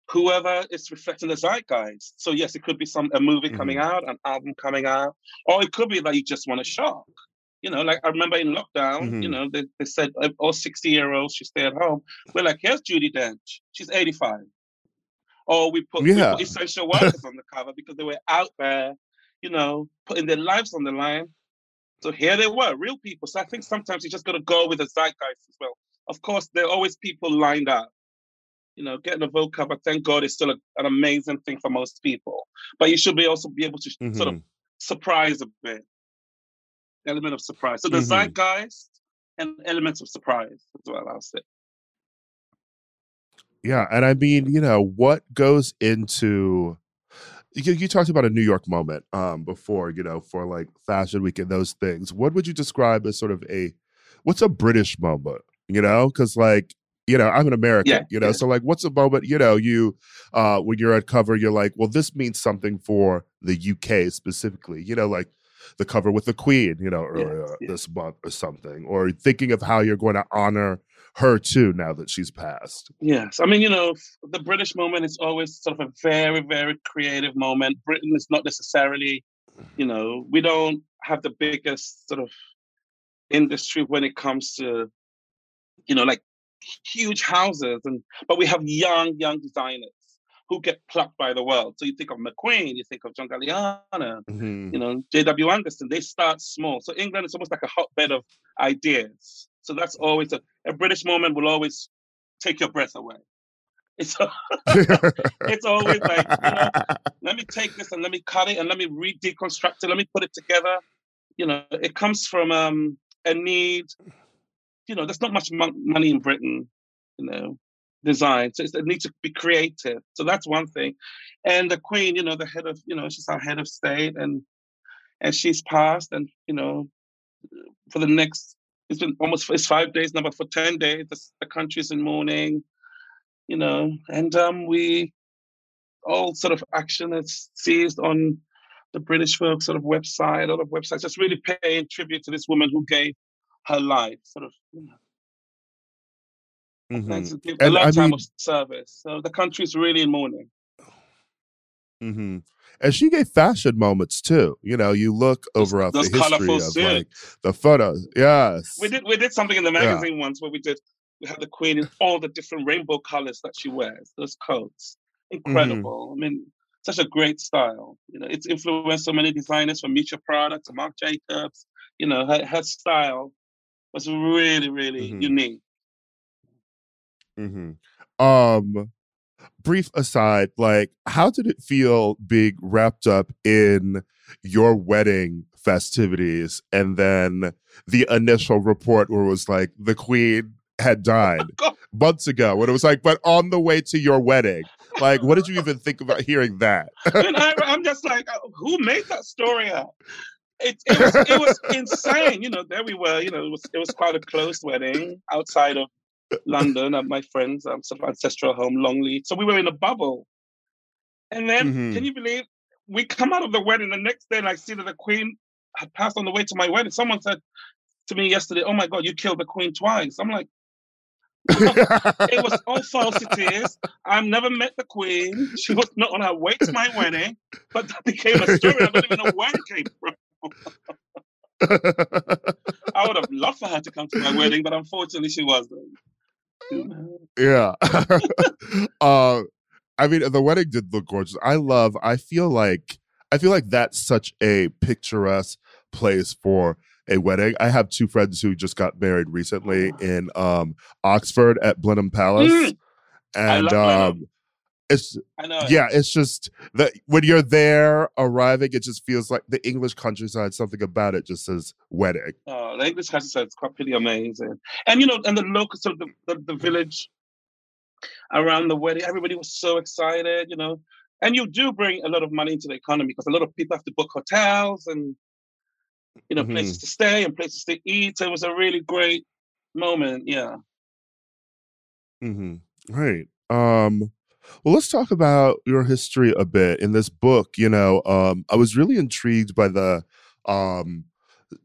whoever is reflecting the zeitgeist. So yes, it could be some a movie mm-hmm. coming out, an album coming out, or it could be that you just want to shock. You know, like I remember in lockdown, mm-hmm. you know, they, they said all 60 year olds should stay at home. We're like, here's Judi Dench. She's 85. Or we put, yeah. we put essential workers on the cover because they were out there, you know, putting their lives on the line. So here they were, real people. So I think sometimes you just got to go with the zeitgeist as well. Of course, there are always people lined up you know, getting a Vogue cover, thank God, is still a, an amazing thing for most people. But you should be also be able to mm-hmm. sort of mm-hmm. surprise a bit, element of surprise. So the mm-hmm. zeitgeist and elements of surprise as well. I'll say. Yeah, and I mean, you know, what goes into you, you talked about a New York moment um, before, you know, for like Fashion Week and those things. What would you describe as sort of a what's a British moment? You know, because like you know i'm an american yeah, you know yeah. so like what's a moment you know you uh when you're at cover you're like well this means something for the uk specifically you know like the cover with the queen you know earlier yeah, uh, this month or something or thinking of how you're going to honor her too now that she's passed. Yes i mean you know the british moment is always sort of a very very creative moment. Britain is not necessarily you know we don't have the biggest sort of industry when it comes to you know like huge houses, and but we have young, young designers who get plucked by the world. So you think of McQueen, you think of John Galliano, mm-hmm. you know, J.W. Anderson. They start small. So England is almost like a hotbed of ideas. So that's always a, a British moment will always take your breath away. It's it's always like you know, let me take this and let me cut it and let me re-deconstruct it. Let me put it together. You know, it comes from um, a need you know, there's not much money in Britain, you know, design. So it needs to be creative. So that's one thing. And the Queen, you know, the head of, you know, she's our head of state, and and she's passed, and you know, for the next, it's been almost it's five days now, but for ten days, the, the country's in mourning, you know, and um, we all sort of action is seized on the British Vogue sort of website, a lot of websites, just really paying tribute to this woman who gave her life, sort of, you know. Mm-hmm. A lifetime I mean, of service. So the country is really in mourning. Mm-hmm. And she gave fashion moments too. You know, you look over those, those the history of suits. like the photos. Yes, we did. We did something in the magazine yeah. once where we did. We had the queen in all the different rainbow colors that she wears. Those coats, mm-hmm. incredible. Mm-hmm. I mean, such a great style. You know, it's influenced so many designers from Miuccia Prada to Marc Jacobs. You know, her, her style was really, really mm-hmm. unique. Mm-hmm. Um, brief aside, like, how did it feel being wrapped up in your wedding festivities, and then the initial report where it was like the queen had died months ago, when it was like, but on the way to your wedding. Like, what did you even think about hearing that? and I, am just like, uh, who made that story up? It, it, was, it was insane. You know, there we were. You know, it was it was quite a close wedding outside of London at my friend's um, sort of ancestral home, Longleat. So we were in a bubble. And then, mm-hmm. can you believe we come out of the wedding the next day and I see that the Queen had passed on the way to my wedding. Someone said to me yesterday, "Oh my God, you killed the Queen twice." I'm like, it was all falsities. I've never met the Queen. She was not on her way to my wedding, but that became a story. I don't even know where it came from. I would have loved for her to come to my wedding, but unfortunately, she wasn't. Yeah. uh, I mean, the wedding did look gorgeous. I love. I feel like I feel like that's such a picturesque place for a wedding. I have two friends who just got married recently in um, Oxford at Blenheim Palace, mm. and um, it's yeah, it's just that when you're there arriving, it just feels like the English countryside. Something about it just says wedding. Oh, the English countryside is quite pretty amazing, and you know, and the local sort of the, the, the village around the wedding, everybody was so excited, you know. And you do bring a lot of money into the economy because a lot of people have to book hotels and you know mm-hmm. places to stay and places to eat. So it was a really great moment. Yeah. Mm-hmm. Right. Um, well, let's talk about your history a bit in this book. You know, um, I was really intrigued by the um,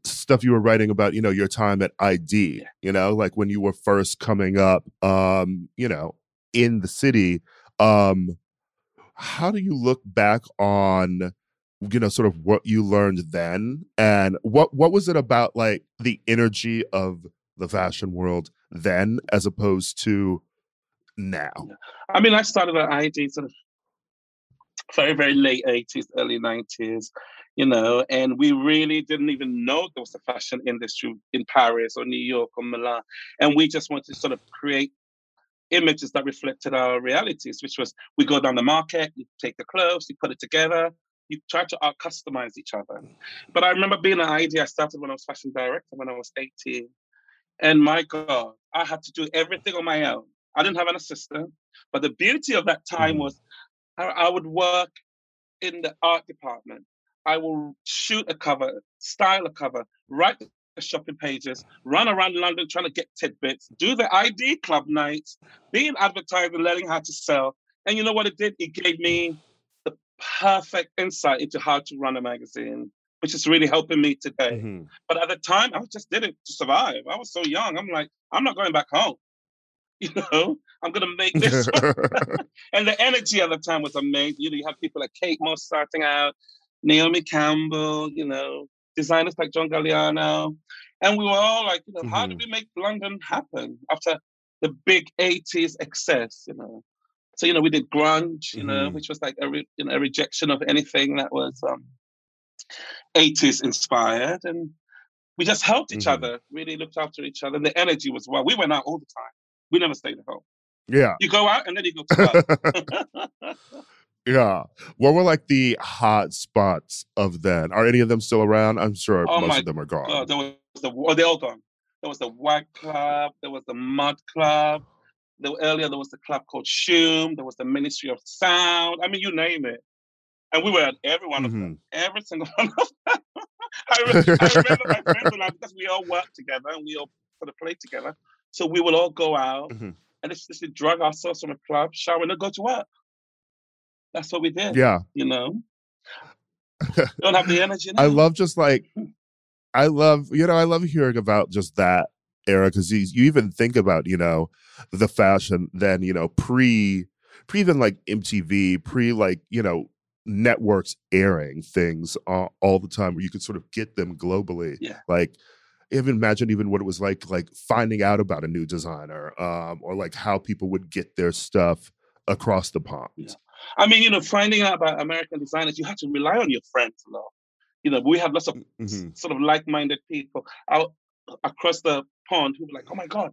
stuff you were writing about. You know, your time at ID. You know, like when you were first coming up. Um, you know, in the city. Um, how do you look back on? you know sort of what you learned then and what what was it about like the energy of the fashion world then as opposed to now? I mean, I started at ID sort of very, very late 80s, early 90s, you know, and we really didn't even know there was a fashion industry in Paris or New York or Milan. And we just wanted to sort of create images that reflected our realities, which was we go down the market, you take the clothes, you put it together, you try to out customize each other. But I remember being an ID, I started when I was fashion director when I was 18. And my God, I had to do everything on my own. I didn't have an assistant. But the beauty of that time mm. was I, I would work in the art department. I will shoot a cover, style a cover, write the shopping pages, run around London trying to get tidbits, do the ID club nights, be an advertiser, learning how to sell. And you know what it did? It gave me the perfect insight into how to run a magazine, which is really helping me today. Mm-hmm. But at the time, I just did it to survive. I was so young. I'm like, I'm not going back home. you know, I'm gonna make this. and the energy at the time was amazing. You know, you have people like Kate Moss starting out, Naomi Campbell, you know, designers like John Galliano. And we were all like, you know, mm-hmm. how do we make London happen after the big 80s excess, you know? So, you know, we did grunge, you mm-hmm. know, which was like a, re- you know, a rejection of anything that was um, 80s inspired. And we just helped each mm-hmm. other, really looked after each other. And the energy was well. We went out all the time. We never stayed at home. Yeah. You go out and then you go to Yeah. What were like the hot spots of then? Are any of them still around? I'm sure oh most of them are gone. God, there was the, oh, they're all gone. There was the White Club. There was the Mud Club. There, earlier, there was the club called Shoom. There was the Ministry of Sound. I mean, you name it. And we were at every one of mm-hmm. them. Every single one of them. I, re- I remember my friends and I, because we all worked together and we all sort of played together. So we will all go out mm-hmm. and it's just drug ourselves from a club, shower, and go to work. That's what we did. Yeah. You know? Don't have the energy. Now. I love just like, I love, you know, I love hearing about just that era because you, you even think about, you know, the fashion then, you know, pre, pre even like MTV, pre like, you know, networks airing things uh, all the time where you could sort of get them globally. Yeah. Like, even imagine even what it was like like finding out about a new designer um, or like how people would get their stuff across the pond yeah. i mean you know finding out about american designers you had to rely on your friends a lot you know we have lots of mm-hmm. sort of like-minded people out across the pond who were like oh my god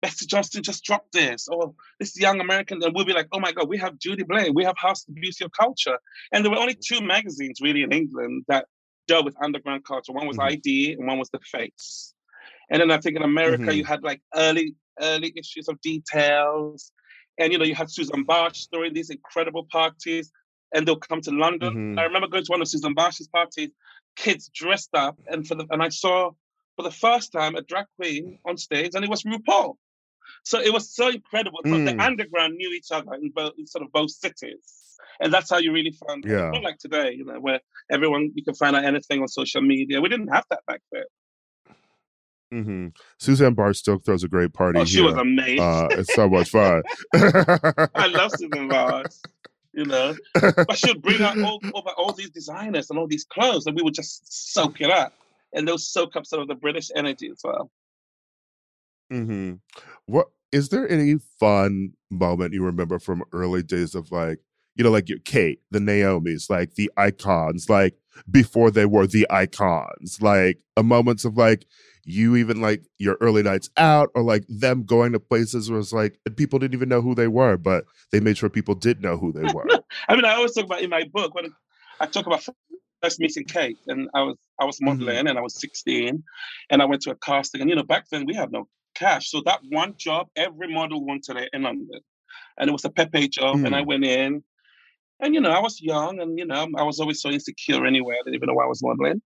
Betsey Johnson just dropped this, or this young American, and we'll be like, oh my God, we have Judy Blame, we have House the Beauty of Culture. And there were only two magazines really in England that dealt with underground culture. One was Mhm. ID and one was the face. And then I think in America Mhm. you had like early early issues of details, and you know you had Susanne Bartsch throwing these incredible parties, and they'll come to London. Mhm. I remember going to one of Susanne Bartsch's parties, kids dressed up, and for the and I saw for the first time a drag queen on stage, and it was RuPaul. So it was so incredible. But the Mm. underground knew each other in both in sort of both cities. And that's how you really found Yeah. Not like today, you know, where everyone you can find out anything on social media. We didn't have that back then. hmm Susanne Bartsch still throws a great party Oh, she here. was amazing. uh, it's so much fun. I love Susanne Bartsch, you know. But she would bring out all, over all these designers and all these clothes, and we would just soak it up. And they'll soak up some of the British energy as well. hmm What is there any fun moment you remember from early days of like, you know, like your Kate, the Naomi's, like the icons, like before they were the icons, like a moments of like you even like your early nights out or like them going to places where it's like people didn't even know who they were, but they made sure people did know who they were. I mean, I always talk about in my book when I talk about first meeting Kate, and I was I was mm-hmm. modeling, and I was 16, and I went to a casting, and you know, back then we had no cash, so that one job every model wanted it in London, and it was a Pepe job, and I went in, and you know, I was young, and you know, I was always so insecure anyway. I didn't even know why I was modeling.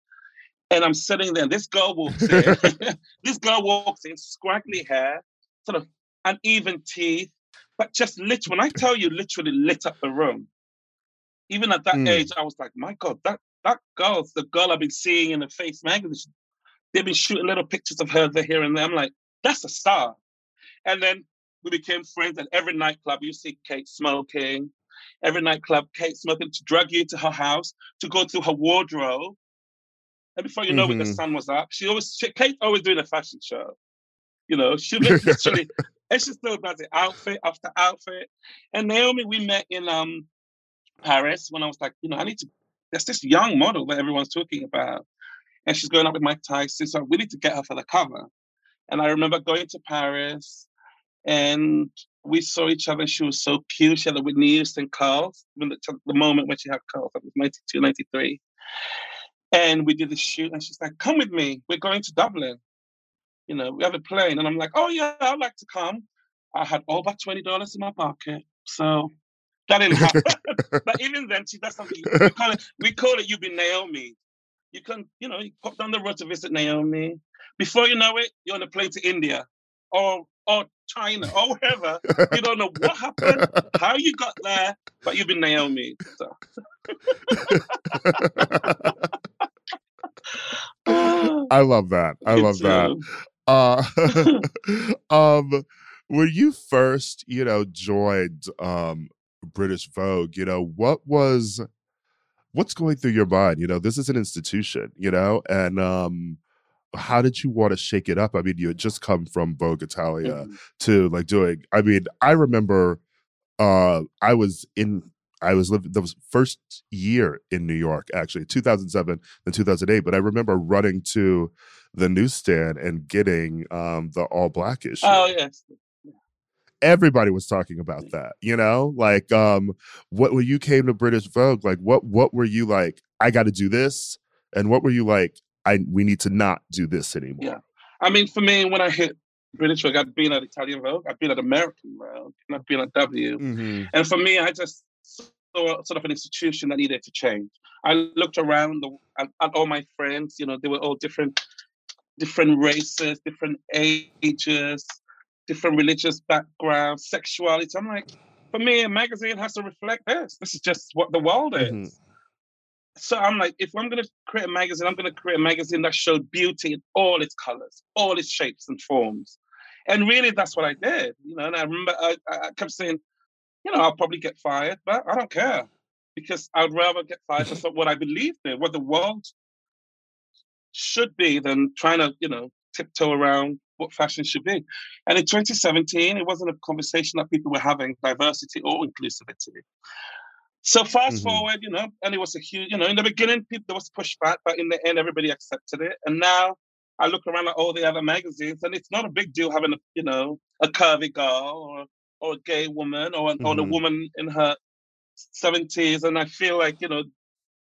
And I'm sitting there, and this girl walks in. this girl walks in, scraggly hair, sort of uneven teeth, but just literally, when I tell you, literally lit up the room. Even at that Mm. age, I was like, my God, that that girl's the girl I've been seeing in the Face magazine. They've been shooting little pictures of her there, here and there. I'm like, that's a star. And then we became friends, and every nightclub you see Kate smoking. Every nightclub, Kate smoking to drag you to her house to go through her wardrobe. And before you know it, the Mhm. sun was up. She always, she, Kate always doing a fashion show. You know, she literally, and she still does it outfit after outfit. And Naomi, we met in um Paris when I was like, you know, I need to. There's this young model that everyone's talking about, and she's going up with Mike Tyson, so we need to get her for the cover. And I remember going to Paris, and we saw each other. She was so cute. She had the Whitney Houston curls. When the, the moment when she had curls, that was 92, 93. And we did the shoot, and she's like, "Come with me. We're going to Dublin. You know, we have a plane." And I'm like, "Oh yeah, I'd like to come." I had over twenty dollars in my pocket, so that didn't happen. but even then, she does something. We call it, we call it "You Be Naomi." You can, you know, you pop down the road to visit Naomi. Before you know it, you're on a plane to India, or or China, or wherever. You don't know what happened, how you got there, but you've been Naomi. So. I love that. I love that. Uh, um, when you first, you know, joined um British Vogue, you know, what was what's going through your mind? You know, this is an institution, you know, and um how did you want to shake it up? I mean, you had just come from Vogue Italia Mhm. to like doing I mean, I remember uh I was in I was living the first year in New York, actually, 2007 and 2008. But I remember running to the newsstand and getting um, the all black issue. Oh yes. Everybody was talking about that, you know, like um, what when you came to British Vogue, like what what were you like? I got to do this, and what were you like? I we need to not do this anymore. Yeah. I mean, for me, when I hit British Vogue, I've been at Italian Vogue, I've been at American Vogue, and I've been at W. Mhm. And for me, I just saw sort of an institution that needed to change. I looked around the, at, at all my friends. You know, they were all different, different races, different ages, different religious backgrounds, sexuality. I'm like, for me, a magazine has to reflect this. This is just what the world is. Mhm. So I'm like, if I'm going to create a magazine, I'm going to create a magazine that showed beauty in all its colors, all its shapes and forms. And really, that's what I did. You know, and I remember I, I kept saying, you know, I'll probably get fired, but I don't care because I'd rather get fired for what I believed in, what the world should be, than trying to, you know, tiptoe around what fashion should be. And in 2017, it wasn't a conversation that people were having, diversity or inclusivity. So fast Mhm. forward, you know, and it was a huge, you know, in the beginning, people there was pushback, but in the end, everybody accepted it. And now I look around at all the other magazines, and it's not a big deal having a, you know, a curvy girl or or a gay woman or an, or a woman in her seventies. And I feel like, you know,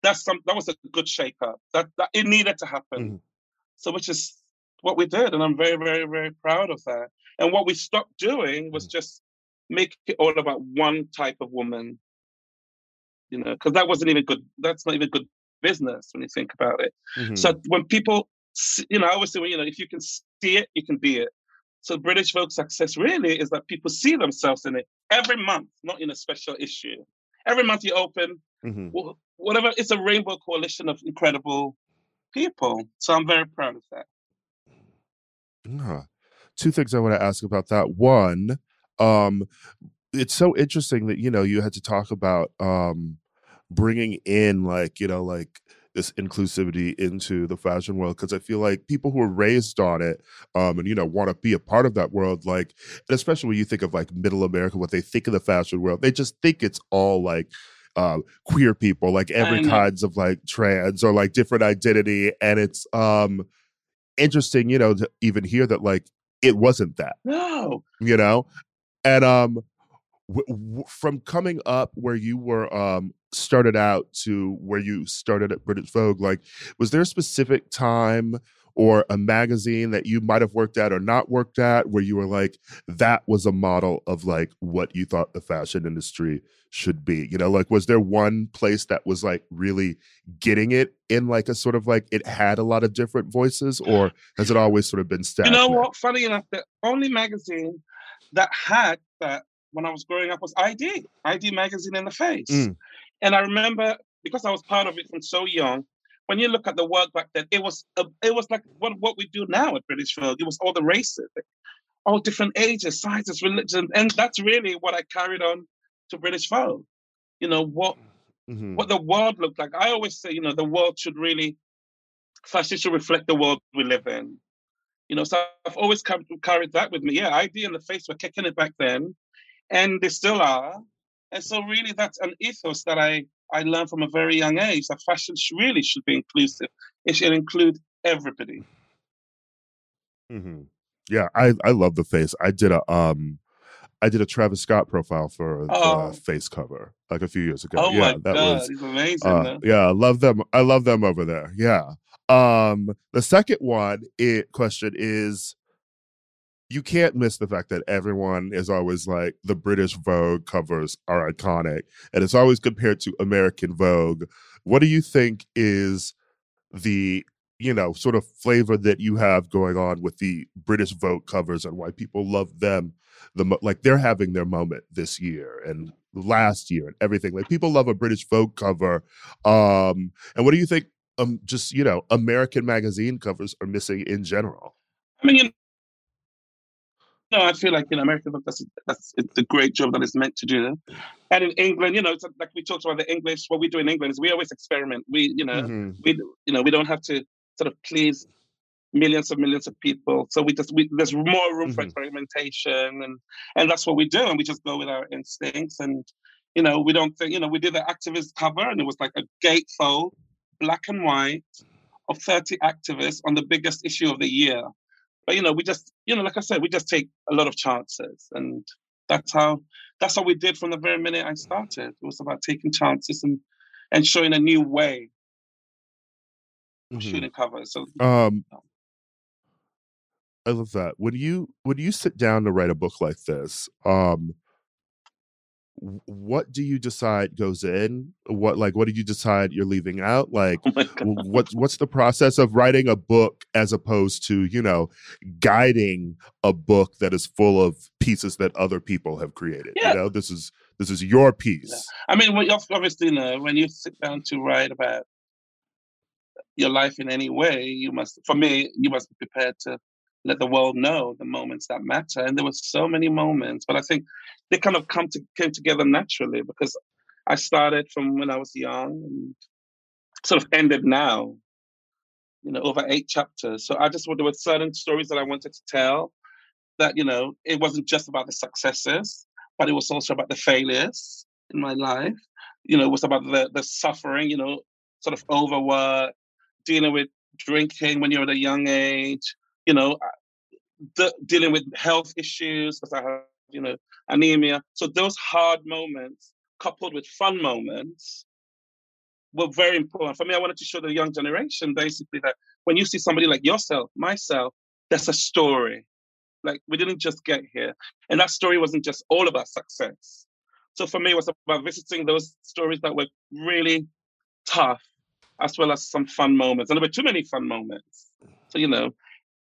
that's some that was a good shake up. That, that it needed to happen. Mm-hmm. So which is what we did, and I'm very, very, very proud of that. And what we stopped doing was mm-hmm. just make it all about one type of woman. You know, because that wasn't even good. That's not even good business when you think about it. Mm-hmm. So when people, you know, I always say, well, you know, if you can see it, you can be it. So British Vogue success really is that people see themselves in it every month, not in a special issue. Every month you open, mm-hmm. whatever, it's a rainbow coalition of incredible people. So I'm very proud of that. Two things I want to ask about that. One, um, it's so interesting that you know you had to talk about um, bringing in like you know like this inclusivity into the fashion world because I feel like people who are raised on it um, and you know want to be a part of that world, like especially when you think of like middle America, what they think of the fashion world, they just think it's all like uh, queer people, like every kinds of like trans or like different identity, and it's um interesting, you know, to even hear that like it wasn't that. No, you know, and um w- w- from coming up where you were um started out to where you started at British Vogue, like was there a specific time or a magazine that you might have worked at or not worked at where you were like that was a model of like what you thought the fashion industry should be you know like was there one place that was like really getting it in like a sort of like it had a lot of different voices or has it always sort of been stagnant? you know what funny enough the only magazine that had that when i was growing up was id id magazine in the face mm. and i remember because i was part of it from so young when you look at the work back then, it was uh, it was like what what we do now at British Vogue. It was all the races, all different ages, sizes, religions, and that's really what I carried on to British Vogue. You know what mm-hmm. what the world looked like. I always say, you know, the world should really fashion should reflect the world we live in. You know, so I've always carried that with me. Yeah, ID in the face were kicking it back then, and they still are. And so, really, that's an ethos that I I learned from a very young age that fashion really should be inclusive. It should include everybody. Mm-hmm. Yeah, I I love the face. I did a um, I did a Travis Scott profile for oh. the face cover like a few years ago. Oh yeah, that god, was, he's amazing. Uh, yeah, I love them. I love them over there. Yeah. Um, the second one it question is you can't miss the fact that everyone is always like the British Vogue covers are iconic and it's always compared to American Vogue. What do you think is the you know sort of flavor that you have going on with the British Vogue covers and why people love them the like they're having their moment this year and last year and everything like people love a British Vogue cover um and what do you think um just you know American magazine covers are missing in general I mean, no, I feel like in America that's that's it's a great job that it's meant to do, and in England, you know, it's like we talked about the English. What we do in England is we always experiment. We, you know, mm-hmm. we, you know, we don't have to sort of please millions of millions of people. So we just we, there's more room mm-hmm. for experimentation, and and that's what we do, and we just go with our instincts, and you know, we don't think, you know, we did the activist cover, and it was like a gatefold, black and white, of 30 activists on the biggest issue of the year. But you know, we just, you know, like I said, we just take a lot of chances, and that's how that's how we did from the very minute I started. It was about taking chances and and showing a new way mm-hmm. shooting covers. So, um, I love that. When you when you sit down to write a book like this, um, what do you decide goes in? What like what do you decide you're leaving out? Oh like oh what's what's the process of writing a book as opposed to you know guiding a book that is full of pieces that other people have created yeah. you know? This is this is your piece. Yeah. i mean obviously you know, when you sit down to write about your life in any way you must for me you must be prepared to let the world know the moments that matter. And there were so many moments, but I think they kind of come to came together naturally because I started from when I was young and sort of ended now. You know, over eight chapters. So I just there were certain stories that I wanted to tell. That you know, it wasn't just about the successes, but it was also about the failures in my life. You know, it was about the the suffering. You know, sort of overwork, dealing with drinking when you're at a young age, you know, uh, dealing with health issues because I have, you know, anemia. So those hard moments coupled with fun moments were very important. For me, I wanted to show the young generation basically that when you see somebody like yourself, myself, that's a story. Like we didn't just get here. And that story wasn't just all about success. So for me, it was about visiting those stories that were really tough, as well as some fun moments. And there were too many fun moments. So, you know,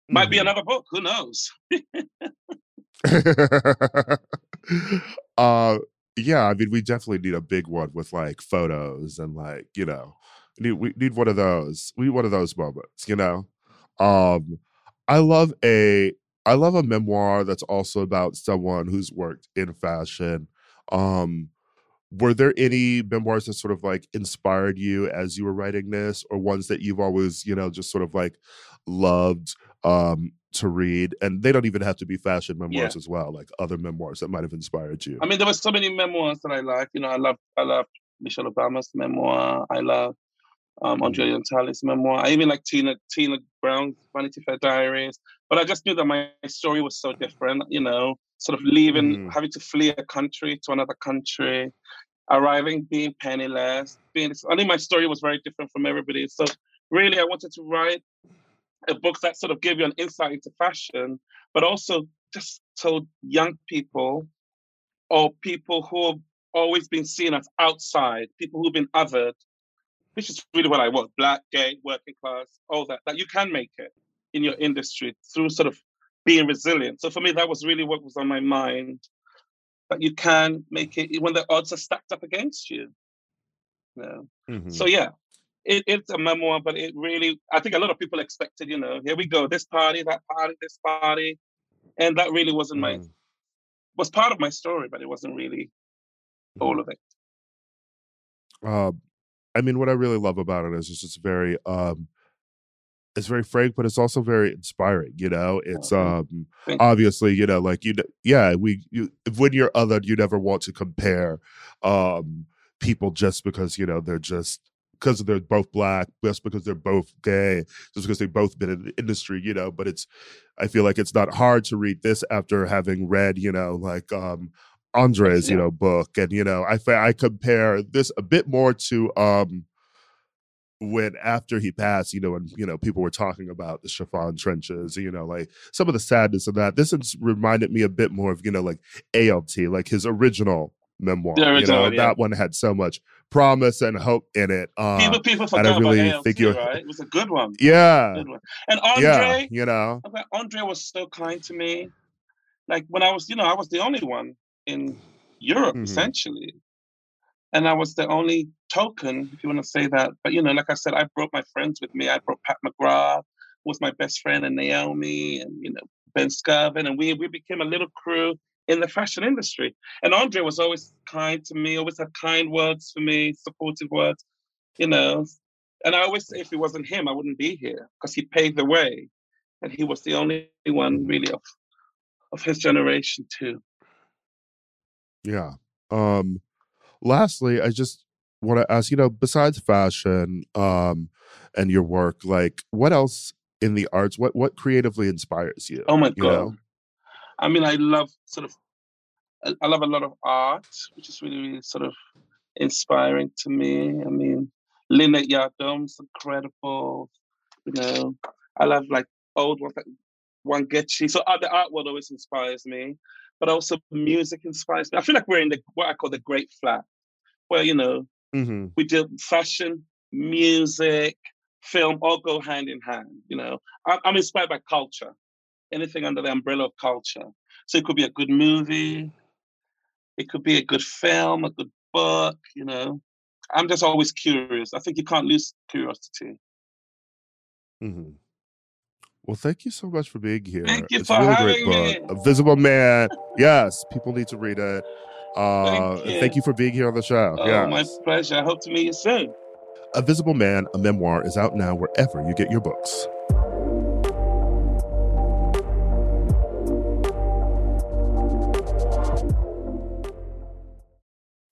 might mm-hmm. be another book. Who knows? uh yeah, I mean, we definitely need a big one with like photos and like, you know, we need, we need one of those. We need one of those moments, you know. Um, I love a I love a memoir that's also about someone who's worked in fashion. Um, were there any memoirs that sort of like inspired you as you were writing this, or ones that you've always, you know, just sort of like loved um to read? And they don't even have to be fashion memoirs yeah. as well, like other memoirs that might have inspired you. I mean, there were so many memoirs that I like. You know, I love I love Michelle Obama's memoir. I love um, André Leon Talley's memoir. I even like Tina Tina Brown's Vanity Fair Diaries. But I just knew that my story was so different. You know, sort of leaving, mm. having to flee a country to another country, arriving, being penniless. Being, I think my story was very different from everybody. So really, I wanted to write a book that sort of gave you an insight into fashion, but also just told young people or people who have always been seen as outside, people who've been othered, which is really what I want black, gay, working class, all that, that you can make it in your industry through sort of being resilient. So for me, that was really what was on my mind that you can make it when the odds are stacked up against you. you know? mm-hmm. So yeah, it, it's a memoir, but it really, I think a lot of people expected, you know, here we go, this party, that party, this party. And that really wasn't mm. my, was part of my story, but it wasn't really all mm-hmm. of it. Uh, I mean, what I really love about it is it's just very, um, it's very frank, but it's also very inspiring. You know, it's um obviously you know like you yeah we you when you're other you never want to compare um people just because you know they're just because they're both black, just because they're both gay, just because they've both been in the industry, you know. But it's, I feel like it's not hard to read this after having read, you know, like um Andre's, yeah. you know, book, and you know, I I compare this a bit more to um when after he passed, you know, and you know, people were talking about the chiffon trenches, you know, like some of the sadness of that. This has reminded me a bit more of, you know, like ALT, like his original memoir. Original, you know, yeah. that one had so much promise and hope in it. Uh, people, people forgot I really about think ALT, right? It was a good one. Yeah. Good one. And Andre, yeah, you know, Andre was so kind to me. Like when I was, you know, I was the only one in Europe mm-hmm. essentially. And I was the only token, if you want to say that. But you know, like I said, I brought my friends with me. I brought Pat McGrath, was my best friend, and Naomi, and you know, Ben Skervin, and we we became a little crew in the fashion industry. And Andre was always kind to me, always had kind words for me, supportive words, you know. And I always say if it wasn't him, I wouldn't be here because he paved the way. And he was the only one really of of his generation too. Yeah. Um lastly, I just want to ask, you know, besides fashion um and your work, like what else in the arts, what what creatively inspires you? Oh my god. Know? I mean, I love sort of, I love a lot of art, which is really, really sort of inspiring to me. I mean, Lynette Yardom's incredible. You know, I love like old ones like Wangechi. So uh, the art world always inspires me, but also music inspires me. I feel like we're in the what I call the great flat, where you know mm-hmm. we do fashion, music, film all go hand in hand. You know, I, I'm inspired by culture anything under the umbrella of culture. So it could be a good movie, it could be a good film, a good book, you know. I'm just always curious. I think you can't lose curiosity. Mm-hmm. Well, thank you so much for being here. Thank you it's for a really having great book. Me. A Visible Man. Yes, people need to read it. Uh, thank, you. thank you for being here on the show. Oh, yes. my pleasure. I hope to meet you soon. A Visible Man, a memoir, is out now wherever you get your books.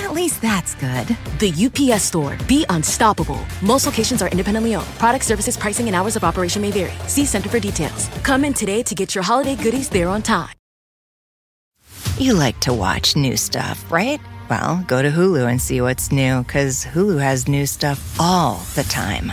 At least that's good. The UPS store. Be unstoppable. Most locations are independently owned. Product services, pricing, and hours of operation may vary. See Center for details. Come in today to get your holiday goodies there on time. You like to watch new stuff, right? Well, go to Hulu and see what's new, because Hulu has new stuff all the time.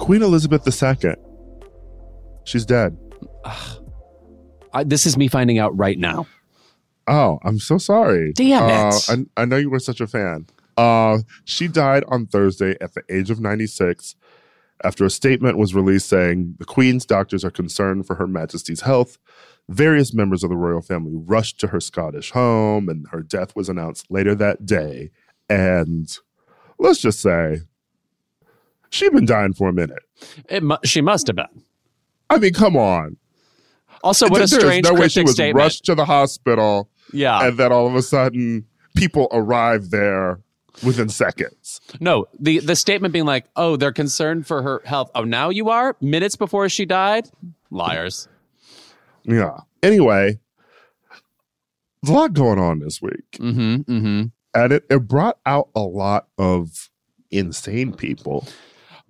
Queen Elizabeth II. She's dead. I, this is me finding out right now. Oh, I'm so sorry. Damn Uh, it. I, I know you were such a fan. Uh, she died on Thursday at the age of 96 after a statement was released saying the Queen's doctors are concerned for Her Majesty's health. Various members of the royal family rushed to her Scottish home, and her death was announced later that day. And let's just say, she'd been dying for a minute. It mu- she must have been. I mean, come on. Also, what a There's strange no way she was statement. rushed to the hospital. Yeah. and then all of a sudden people arrive there within seconds. No, the the statement being like, "Oh, they're concerned for her health." Oh, now you are minutes before she died. Liars. Yeah. Anyway, a lot going on this week, Mm-hmm. Mm-hmm. and it, it brought out a lot of insane people.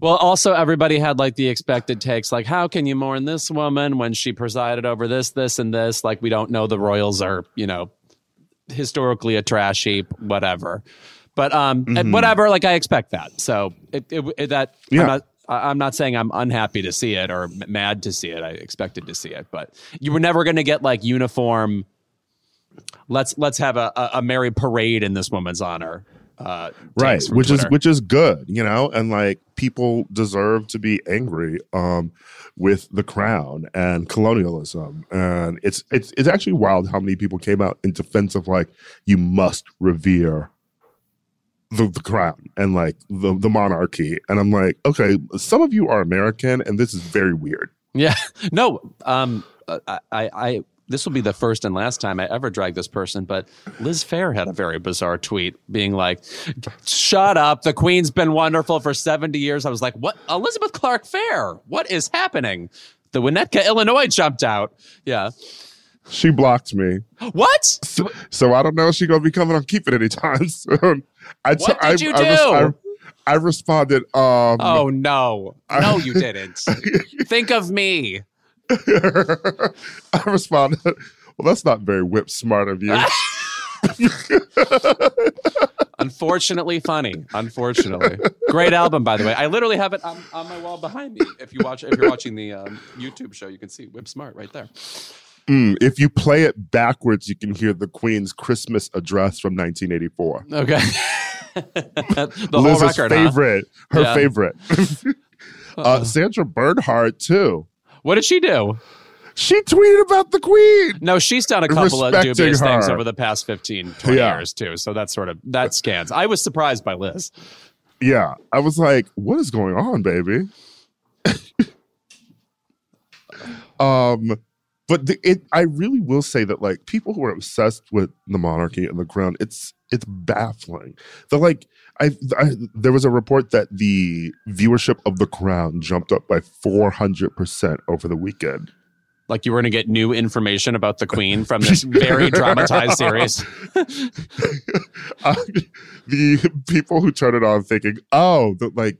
Well, also everybody had like the expected takes, like, "How can you mourn this woman when she presided over this, this, and this?" Like, we don't know the royals are, you know, historically a trash heap, whatever. But um, and Mhm. whatever. Like, I expect that. So it, it, it that Yeah. I'm not. I'm not saying I'm unhappy to see it or m- mad to see it. I expected to see it, but you were never going to get like uniform. Let's let's have a, a, a merry parade in this woman's honor. Uh, right which is which is good you know and like people deserve to be angry um with the crown and colonialism and it's it's it's actually wild how many people came out in defense of like you must revere the, the crown and like the, the monarchy and i'm like okay some of you are american and this is very weird Yeah. No. Um. I. I. I this will be the first and last time I ever drag this person, but Liz Phair had a very bizarre tweet being like, "Shut up! The Queen's been wonderful for seventy years." I was like, "What? Elizabeth Clark Phair? What is happening?" The Winnetka, Illinois, jumped out. Yeah. she blocked me What? so, so i don't know if she's gonna be coming on keep it anytime soon i t- What did I- you I do? I, I responded um Oh no! No, you didn't. Think of me. I responded, well, that's not very whip smart of you. Unfortunately, funny. Unfortunately, great album by the way. I literally have it on, on my wall behind me. If you watch, if you're watching the um, YouTube show, you can see Whip Smart right there. Mm, if you play it backwards, you can hear the Queen's Christmas address from 1984. Okay. the whole Liz's record. huh? favorite, her Yeah. favorite. uh, Sandra Bernhard, too. What did she do? She tweeted about the Queen. No, she's done a couple of dubious things over the past 15, 20 Yeah. years too. So that's sort of that scans. I was surprised by Liz. Yeah. I was like, what is going on, baby? um, but the, it, I really will say that like people who are obsessed with the monarchy and the crown, it's it's baffling. The like, I, I there was a report that the viewership of the crown jumped up by four hundred percent over the weekend. Like you were going to get new information about the Queen from this very dramatized series. Uh, the people who turned it on thinking, oh, the, like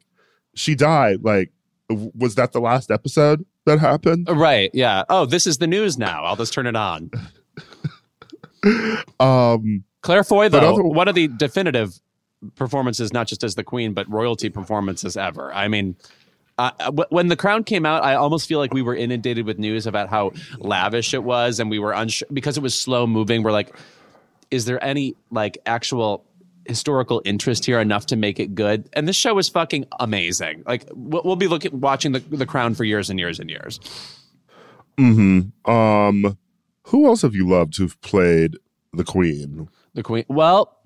she died. Like, was that the last episode? that happened. Right. Yeah. Oh, this is the news now. I'll just turn it on. Um, Claire Foy, though, other- one of the definitive performances, not just as the queen, but royalty performances ever. I mean, uh, w- when The Crown came out, I almost feel like we were inundated with news about how lavish it was, and we were unsure because it was slow moving. We're like, is there any like actual historical interest here enough to make it good? And this show is fucking amazing. Like, we'll, we'll be looking watching the, the Crown for years and years and years. mhm. Um, who else have you loved who've played the queen? The Queen. Well,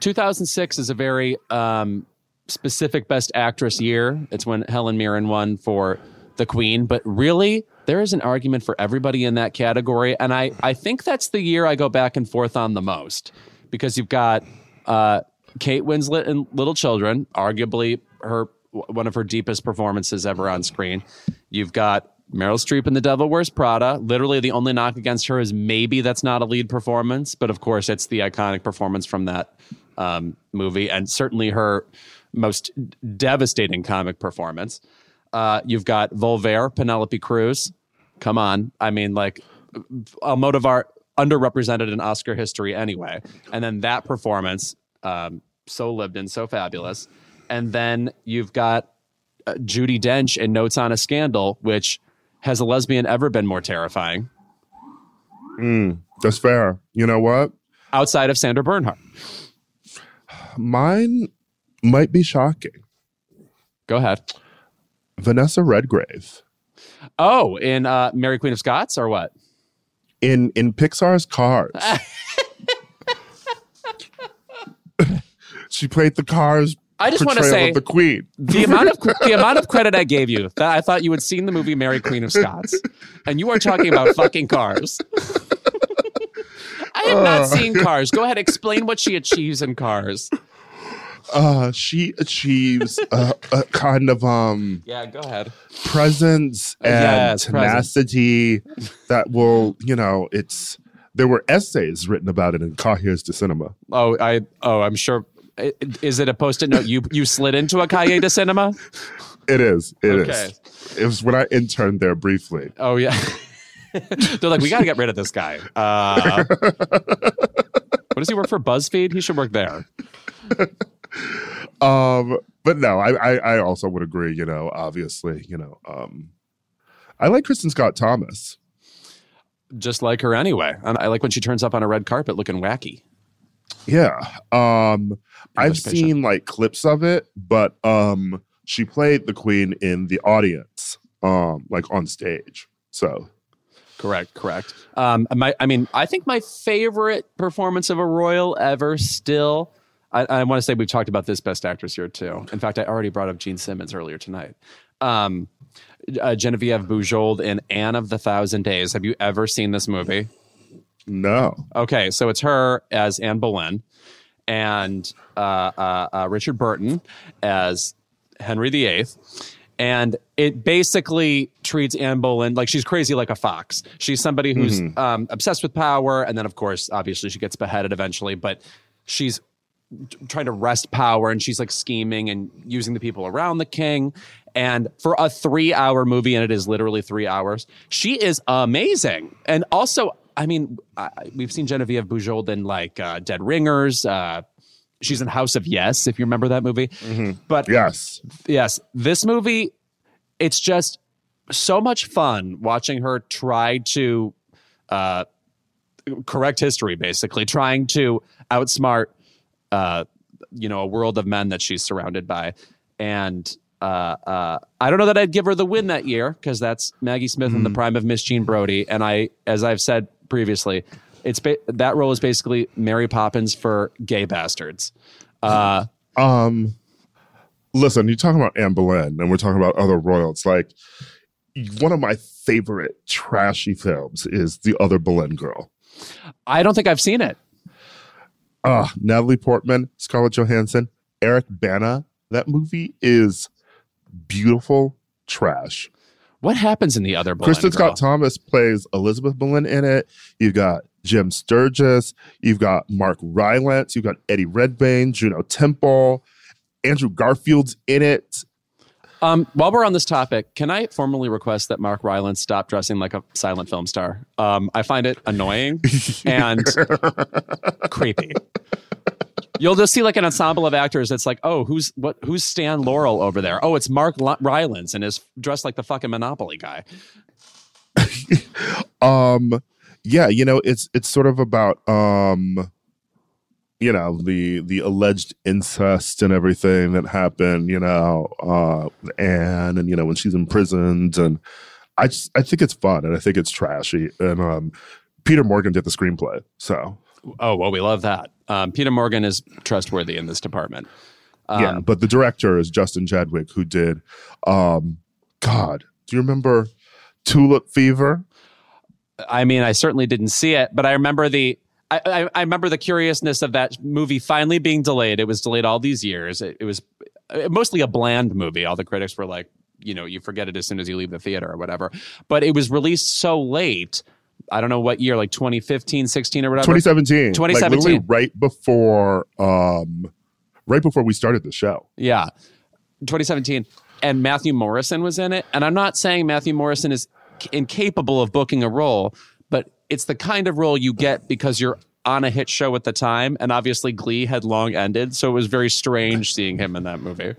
2006 is a very um, specific Best Actress year. It's when Helen Mirren won for The Queen. But really, there is an argument for everybody in that category, and I I think that's the year I go back and forth on the most because you've got uh, Kate Winslet in Little Children, arguably her one of her deepest performances ever on screen. You've got Meryl Streep in The Devil Wears Prada. Literally, the only knock against her is maybe that's not a lead performance, but of course, it's the iconic performance from that um, movie, and certainly her most devastating comic performance. Uh, you've got Volver, Penelope Cruz. Come on, I mean, like a Almodovar underrepresented in Oscar history anyway, and then that performance, um, so lived in, so fabulous, and then you've got uh, Judi Dench in Notes on a Scandal, which has a lesbian ever been more terrifying Mm, that's fair. You know what? outside of Sandra Bernhard? Mine might be shocking. Go ahead. Vanessa Redgrave Oh, in uh, Mary Queen of Scots or what? in in Pixar's Cars. she played the Cars. I just want to say the Queen. the amount of the amount of credit I gave you that I thought you had seen the movie Mary Queen of Scots, and you are talking about fucking cars. I have not Uh. seen Cars. Go ahead, explain what she achieves in Cars. Uh, she achieves a, a kind of um Yeah, go ahead. presence and Yes, tenacity that will, you know, it's there were essays written about it in Cahiers du Cinéma. Oh, I oh, I'm sure. Is it a post-it note you you slid into a Cahiers du Cinéma? It is. It is. Okay. It was when I interned there briefly. Oh yeah. They're like, we got to get rid of this guy. Uh, what does he work for? BuzzFeed. He should work there. Um, but no, I, I I also would agree, you know, obviously, you know, um I like Kristin Scott Thomas. Just like her anyway. And I like when she turns up on a red carpet looking wacky. Yeah. Um I've seen like clips of it, but um she played the queen in the audience, um, like on stage. So Correct, correct. Um, my, I mean, I think my favorite performance of a royal ever still. I, I want to say we've talked about this best actress here too. In fact, I already brought up Jean Simmons earlier tonight. Um, uh, Genevieve Bujold in Anne of the Thousand Days. Have you ever seen this movie? No. Okay, so it's her as Anne Boleyn, and uh, uh, uh, Richard Burton as Henry VIII. And it basically treats Anne Boleyn like she's crazy like a fox. She's somebody who's um, obsessed with power, and then of course, obviously, she gets beheaded eventually. But she's trying to wrest power, and she's like scheming and using the people around the king. And for a three-hour movie, and it is literally three hours, she is amazing. And also, I mean, I, we've seen Genevieve Bujold in like uh, Dead Ringers. Uh, she's in House of Yes, if you remember that movie. But Yes. yes, this movie, it's just so much fun watching her try to uh, correct history, basically trying to outsmart, uh, you know, a world of men that she's surrounded by. And uh, uh, I don't know that I'd give her the win that year because that's Maggie Smith in the prime of Miss Jean Brodie. And I, as I've said previously, it's ba- that role is basically Mary Poppins for gay bastards. Uh, Um, listen, you're talking about Anne Boleyn, and we're talking about other royals. Like one of my favorite trashy films is The Other Boleyn Girl. I don't think I've seen it. Ah, Natalie Portman, Scarlett Johansson, Eric Bana. That movie is beautiful trash. What happens in the other Boleyn Kristin? Scott Thomas plays Elizabeth Boleyn in it. You've got Jim Sturgess. You've got Mark Rylance. You've got Eddie Redmayne, Juno Temple, Andrew Garfield's in it. Um, while we're on this topic, can I formally request that Mark Rylance stop dressing like a silent film star? Um, I find it annoying and creepy. You'll just see like an ensemble of actors. It's like, oh, who's what? Who's Stan Laurel over there? Oh, it's Mark L- Rylance and is dressed like the fucking Monopoly guy. um, yeah, you know, it's it's sort of about um, you know, the the alleged incest and everything that happened. You know, uh, Anne, and you know when she's imprisoned, and I just I think it's fun and I think it's trashy, and um, Peter Morgan did the screenplay, so Oh, well, we love that. Um, Peter Morgan is trustworthy in this department. Um, yeah, but the director is Justin Chadwick, who did, um, God, do you remember Tulip Fever? I mean, I certainly didn't see it, but I remember the. I, I, I remember the curiousness of that movie finally being delayed. It was delayed all these years. It, it was uh, mostly a bland movie. All the critics were like, you know, you forget it as soon as you leave the theater or whatever. But it was released so late I don't know what year, like 2015, 16 or whatever. 2017. 2017. Like right before um right before we started the show. Yeah. 2017 and Matthew Morrison was in it. And I'm not saying Matthew Morrison is incapable of booking a role, but it's the kind of role you get because you're on a hit show at the time and obviously Glee had long ended, so it was very strange seeing him in that movie.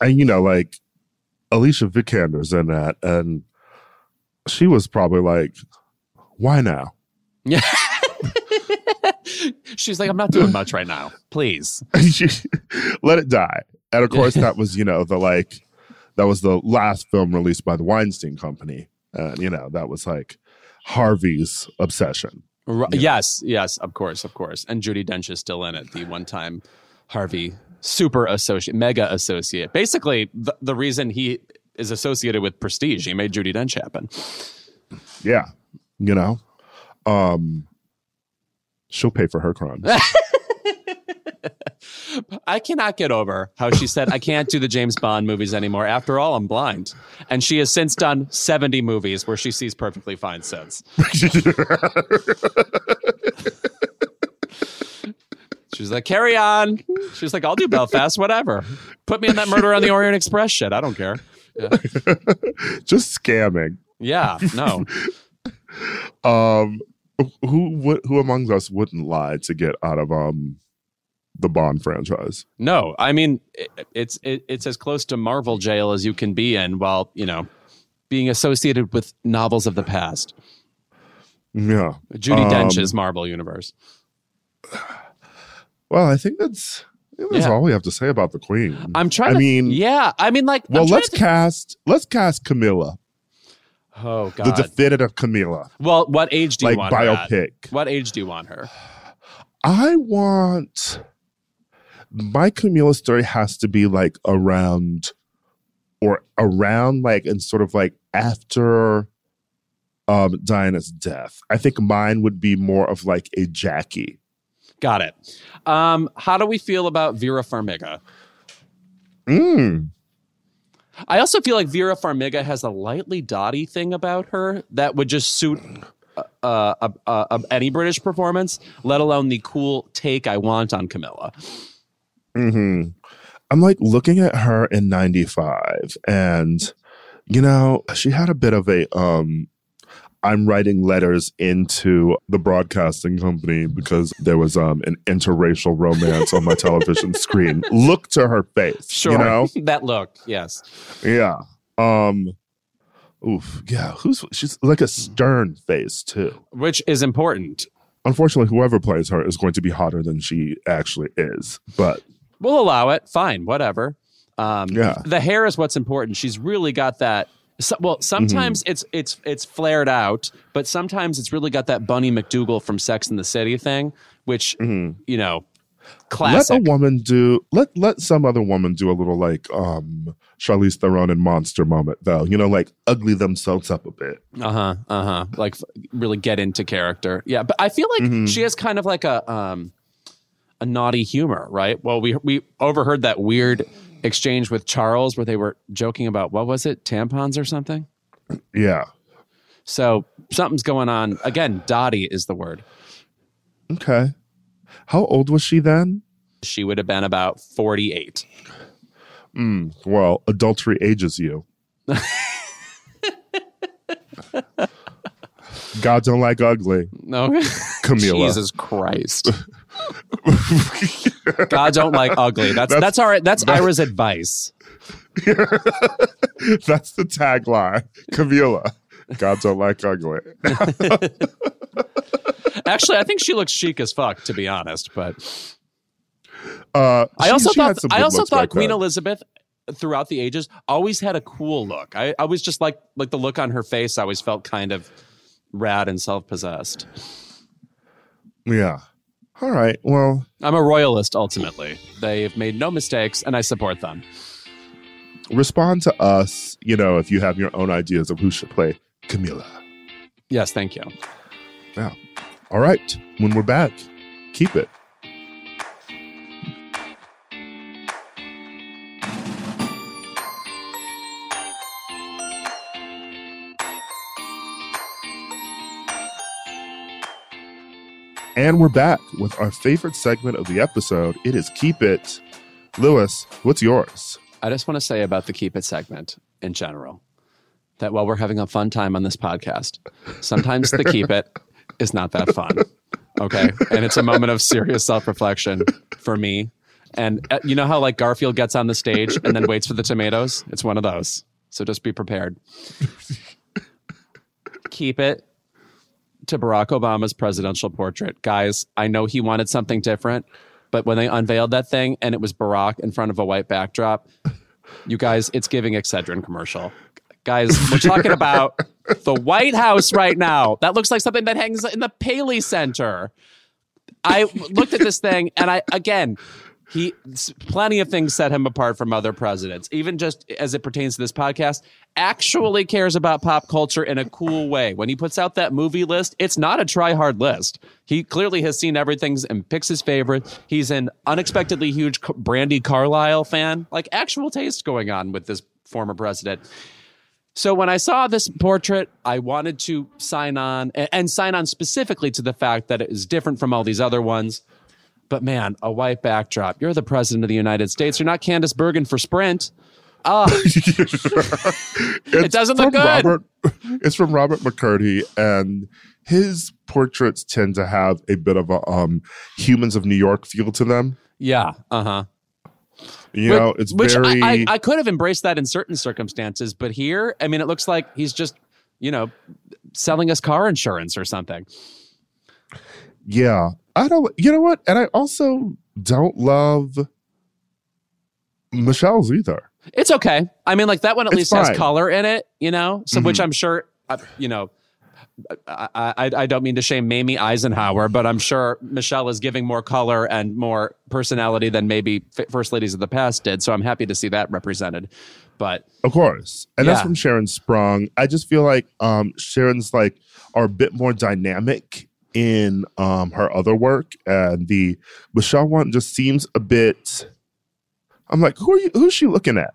And you know like Alicia Vikander's in that and she was probably like why now? Yeah. She's like, I'm not doing much right now. Please. Let it die. And of course, that was, you know, the like, that was the last film released by the Weinstein Company. And, you know, that was like Harvey's obsession. R- yes, yes, of course, of course. And Judi Dench is still in it, the one time Harvey super associate, mega associate. Basically, the, the reason he is associated with prestige, he made Judi Dench happen. Yeah you know um she'll pay for her crimes I cannot get over how she said, I can't do the James Bond movies anymore. After all, I'm blind. And she has since done 70 movies where she sees perfectly fine since. She's like, carry on. She's like, I'll do Belfast, whatever. Put me in that Murder on the Orient Express shit. I don't care. Yeah. Just scamming. Yeah, no um, who would who among us wouldn't lie to get out of um the Bond franchise? No, I mean it, it's it, it's as close to Marvel jail as you can be in, while you know being associated with novels of the past. Yeah, Judi um, Dench's Marvel universe. Well, I think that's that's yeah. all we have to say about the Queen. I'm trying. I to, mean, yeah. I mean, like, well, let's to... cast let's cast Camilla. Oh God! The definitive Camilla. Well, what age do you like want biopic? What age do you want her? I want my Camilla story has to be like around or around like and sort of like after um Diana's death. I think mine would be more of like a Jackie. Got it. Um, how do we feel about Vera Farmiga? Mm. I also feel like Vera Farmiga has a lightly dotty thing about her that would just suit uh, uh, uh, uh, any British performance, let alone the cool take I want on Camilla. Hmm. I'm like looking at her in '95, and you know she had a bit of a um I'm writing letters into the broadcasting company because there was um, an interracial romance on my television screen. Look to her face. Sure. You know? that look, yes. Yeah. Um oof. Yeah. Who's she's like a stern face too. Which is important. Unfortunately, whoever plays her is going to be hotter than she actually is. But we'll allow it. Fine, whatever. Um, yeah. The hair is what's important. She's really got that so, well, sometimes mm-hmm. it's it's it's flared out, but sometimes it's really got that Bunny MacDougal from Sex and the City thing, which mm-hmm. you know, classic. Let a woman do let let some other woman do a little like um Charlize Theron and Monster moment though. You know, like ugly themselves up a bit. Uh huh. Uh huh. Like really get into character. Yeah, but I feel like mm-hmm. she has kind of like a um a naughty humor, right? Well, we we overheard that weird exchange with Charles where they were joking about what was it, tampons or something? Yeah. So something's going on. Again, Dottie is the word. Okay. How old was she then? She would have been about 48. Mm, well, adultery ages you. God don't like ugly. No, Camilla. Jesus Christ. God don't like ugly. That's that's, That's- all right. That's Ira's advice. That's the tagline. Camilla. God don't like ugly. Actually, I think she looks chic as fuck, to be honest. But Uh, I also thought I also thought back Queen then. Elizabeth throughout the ages always had a cool look. I, I was just like like the look on her face. I always felt kind of rad and self possessed. Yeah. All right. Well, I'm a royalist ultimately. They've made no mistakes, and I support them. respond to us, you know, if you have your own ideas of who should play Camilla. Yes, thank you. Yeah. All right. When we're back, keep it. And we're back with our favorite segment of the episode. It is Keep It. Louis, what's yours? I just want to say about the keep it segment in general that while we're having a fun time on this podcast, sometimes the keep it is not that fun. Okay. And it's a moment of serious self reflection for me. And uh, you know how like Garfield gets on the stage and then waits for the tomatoes? It's one of those. So just be prepared. keep it to Barack Obama's presidential portrait. Guys, I know he wanted something different, but when they unveiled that thing and it was Barack in front of a white backdrop, you guys, it's giving Excedrin commercial. Guys, we're talking about the White House right now. That looks like something that hangs in the Paley Center. I looked at this thing and I, again, he plenty of things set him apart from other presidents, even just as it pertains to this podcast. Actually cares about pop culture in a cool way. When he puts out that movie list, it's not a try hard list. He clearly has seen everything and picks his favorite. He's an unexpectedly huge Brandi Carlile fan, like actual taste going on with this former president. So when I saw this portrait, I wanted to sign on and, and sign on specifically to the fact that it is different from all these other ones. But man, a white backdrop. You're the president of the United States. You're not Candice Bergen for Sprint. Ah, It doesn't look good. Robert, it's from Robert McCurdy, and his portraits tend to have a bit of a um, humans of New York feel to them. yeah. Uh huh. You know, it's Which very. I, I, I could have embraced that in certain circumstances, but here, I mean, it looks like he's just, you know, selling us car insurance or something. yeah, I don't. You know what? And I also don't love Michelle's either. It's okay. I mean, like that one at It's least has color in it, you know. So, which Mhm. I'm sure, uh, you know, I, I I don't mean to shame Mamie Eisenhower, but I'm sure Michelle is giving more color and more personality than maybe f- first ladies of the past did. So I'm happy to see that represented. But Of course. And that's from Sharon Sprung. I just feel like um Sharon's like are a bit more dynamic in um her other work. And the Michelle one just seems a bit I'm like, who are you who's she looking at?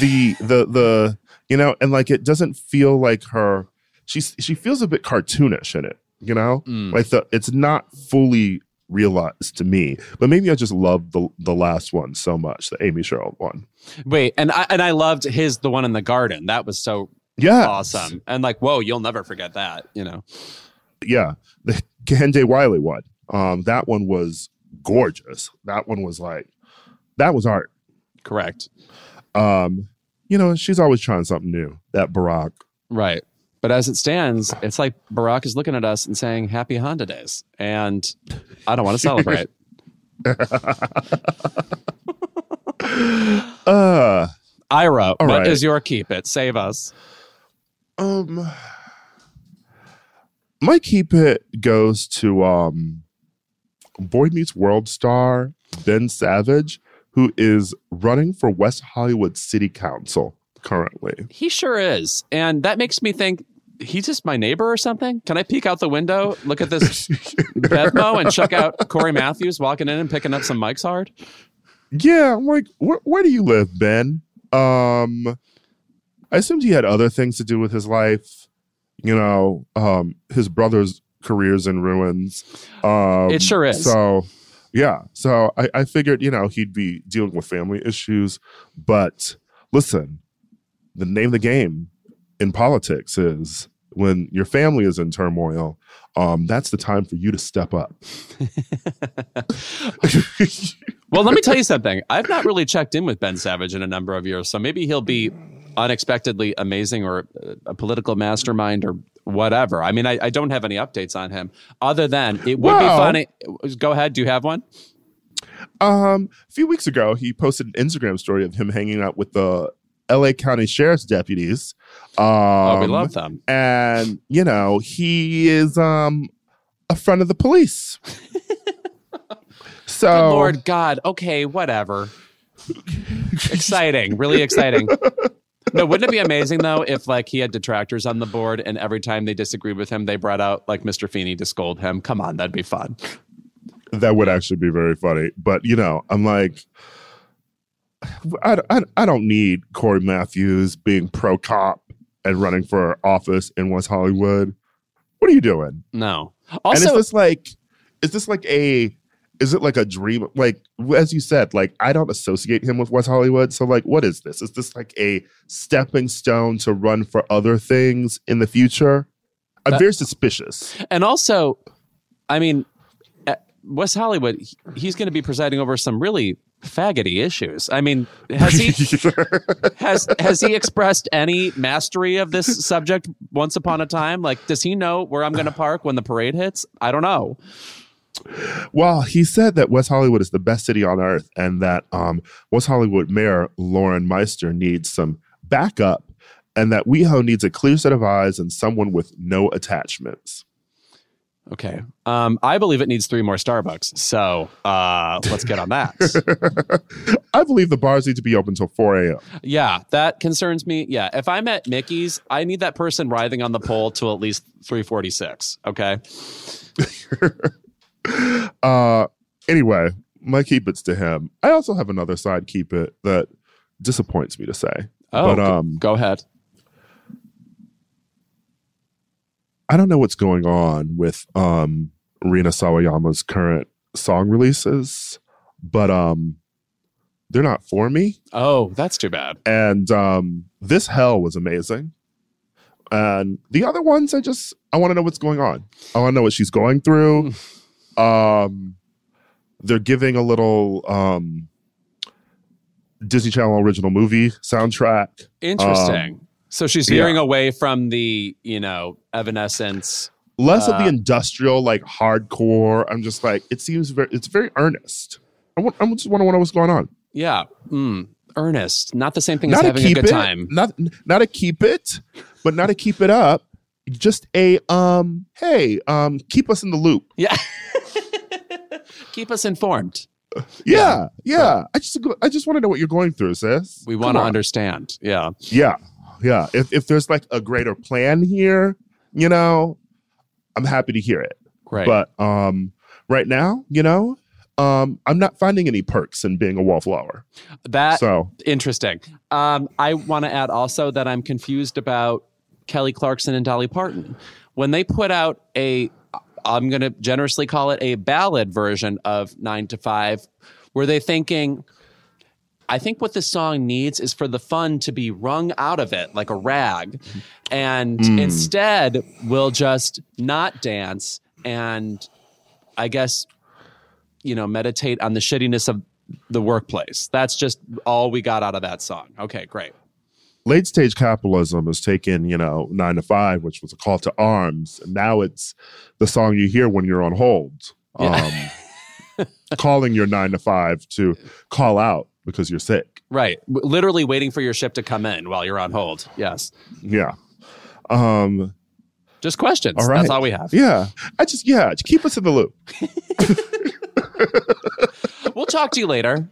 The the the you know, and like it doesn't feel like her she's she feels a bit cartoonish in it, you know? mm, Like the it's not fully realized to me. But maybe I just love the the last one so much, the Amy Sherald one. wait, and I and I loved his the one in the garden. That was so Yeah. awesome. And like, whoa, you'll never forget that. You know. yeah, the Kehinde Wiley one. Um, that one was gorgeous. That one was like, that was art. Correct. Um, you know, she's always trying something new. That Barack. Right. But as it stands, it's like Barack is looking at us and saying, Happy Honda Days. And I don't want to celebrate. Uh, Ira, what is right. your keep it? Save us. um, my keep it goes to um, Boy Meets World star Ben Savage, who is running for West Hollywood City Council currently. He sure is. And that makes me think he's just my neighbor or something. Can I peek out the window, look at this Bevmo, and check out Cory Matthews walking in and picking up some Mike's Hard? Yeah, I'm like, where, where do you live, Ben? Um, I assumed he had other things to do with his life. You know, um, his brother's career's in ruins. Um, It sure is. So, Yeah. So I, I figured, you know, he'd be dealing with family issues. But listen, the name of the game in politics is when your family is in turmoil, um, that's the time for you to step up. well, let me tell you something. I've not really checked in with Ben Savage in a number of years, so maybe he'll be unexpectedly amazing or a political mastermind or whatever. I mean, I, I don't have any updates on him other than it would well, be funny. Go ahead. Do you have one? Um, a few weeks ago, he posted an Instagram story of him hanging out with the LA County Sheriff's deputies. Um, oh, we love them. And, you know, he is um a friend of the police. so Good Lord God. Okay, whatever. exciting. Really exciting. No, wouldn't it be amazing though if like he had detractors on the board and every time they disagreed with him, they brought out like Mr. Feeney to scold him? Come on, that'd be fun. That would actually be very funny. But you know, I'm like, I, I, I don't need Cory Matthews being pro cop and running for office in West Hollywood. What are you doing? No. Also, and is this like, is this like a, is it like a dream? Like, as you said, like, I don't associate him with West Hollywood. So, like, what is this? Is this like a stepping stone to run for other things in the future? I'm that, very suspicious. And also, I mean, West Hollywood, he's going to be presiding over some really faggoty issues. I mean, has he has has he expressed any mastery of this subject once upon a time? Like, does he know where I'm going to park when the parade hits? I don't know. Well, he said that West Hollywood is the best city on earth, and that um, West Hollywood Mayor Lauren Meister needs some backup, and that WeHo needs a clear set of eyes and someone with no attachments. Okay. Um, I believe it needs three more Starbucks. So uh, let's get on that. I believe the bars need to be open until 4 a.m. Yeah, that concerns me. Yeah. If I'm at Mickey's, I need that person writhing on the pole till at least 346. Okay. uh, anyway, my keep it's to him. I also have another side keep it that disappoints me to say. Oh, but, um, go ahead. I don't know what's going on with um Rina Sawayama's current song releases, but um they're not for me. Oh, that's too bad. And um this hell was amazing. And the other ones I just I want to know what's going on. I want to know what she's going through. um they're giving a little um Disney Channel original movie soundtrack. Interesting. Um, so she's veering yeah. away from the, you know, Evanescence. Less uh, of the uh, industrial, like hardcore. I'm just like, it seems very, it's very earnest. I, want, I just want to know what's going on. Yeah. Mm, earnest. Not the same thing not as having a good it, time. Not, not a keep it, but not a keep it up. Just a, um, hey, um, keep us in the loop. Yeah. keep us informed. Yeah, yeah. yeah. I just I just want to know what you're going through, sis. We want to understand. Yeah. Yeah yeah. If if there's like a greater plan here, you know, I'm happy to hear it. Right. But um, right now, you know, um, I'm not finding any perks in being a wallflower. That so interesting. Um, I want to add also that I'm confused about Kelly Clarkson and Dolly Parton when they put out a. I'm going to generously call it a ballad version of Nine to Five. Were they thinking? I think what this song needs is for the fun to be wrung out of it like a rag. And mm. instead, we'll just not dance and I guess, you know, meditate on the shittiness of the workplace. That's just all we got out of that song. Okay, great. Late stage capitalism has taken, you know, nine to five, which was a call to arms. And now it's the song you hear when you're on hold. Yeah. Um, calling your nine to five to call out because you're sick. Right. Literally waiting for your ship to come in while you're on hold. Yes. Yeah. Um just questions. All right. That's all we have. Yeah. I just yeah, just keep us in the loop. we'll talk to you later.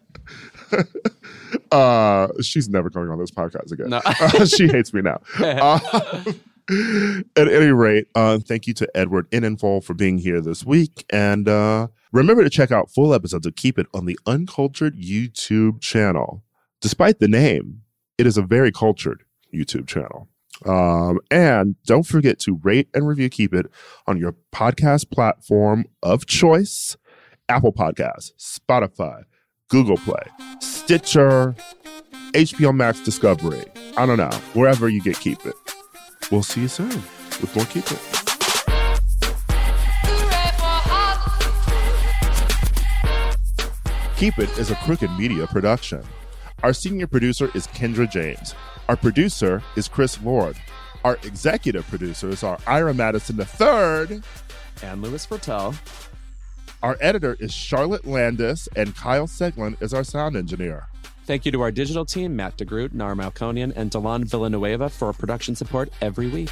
Uh she's never coming on this podcast again. No. uh, she hates me now. Uh, at any rate, uh, thank you to Edward Enninful for being here this week. And uh, remember to check out full episodes of Keep It on the Uncultured YouTube channel. Despite the name, it is a very cultured YouTube channel. Um, and don't forget to rate and review Keep It on your podcast platform of choice Apple Podcasts, Spotify, Google Play, Stitcher, HBO Max Discovery. I don't know, wherever you get Keep It. We'll see you soon with more Keep It. Keep It is a Crooked Media production. Our senior producer is Kendra James. Our producer is Chris Lord. Our executive producers are Ira Madison III and Louis Virtel. Our editor is Charlotte Landis, and Kyle Seglin is our sound engineer. Thank you to our digital team, Matt DeGroot, Nar Melkonian, and Delon Villanueva for production support every week.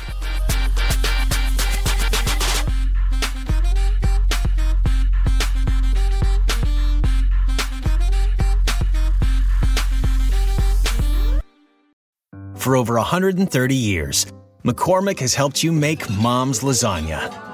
For over 130 years, McCormick has helped you make mom's lasagna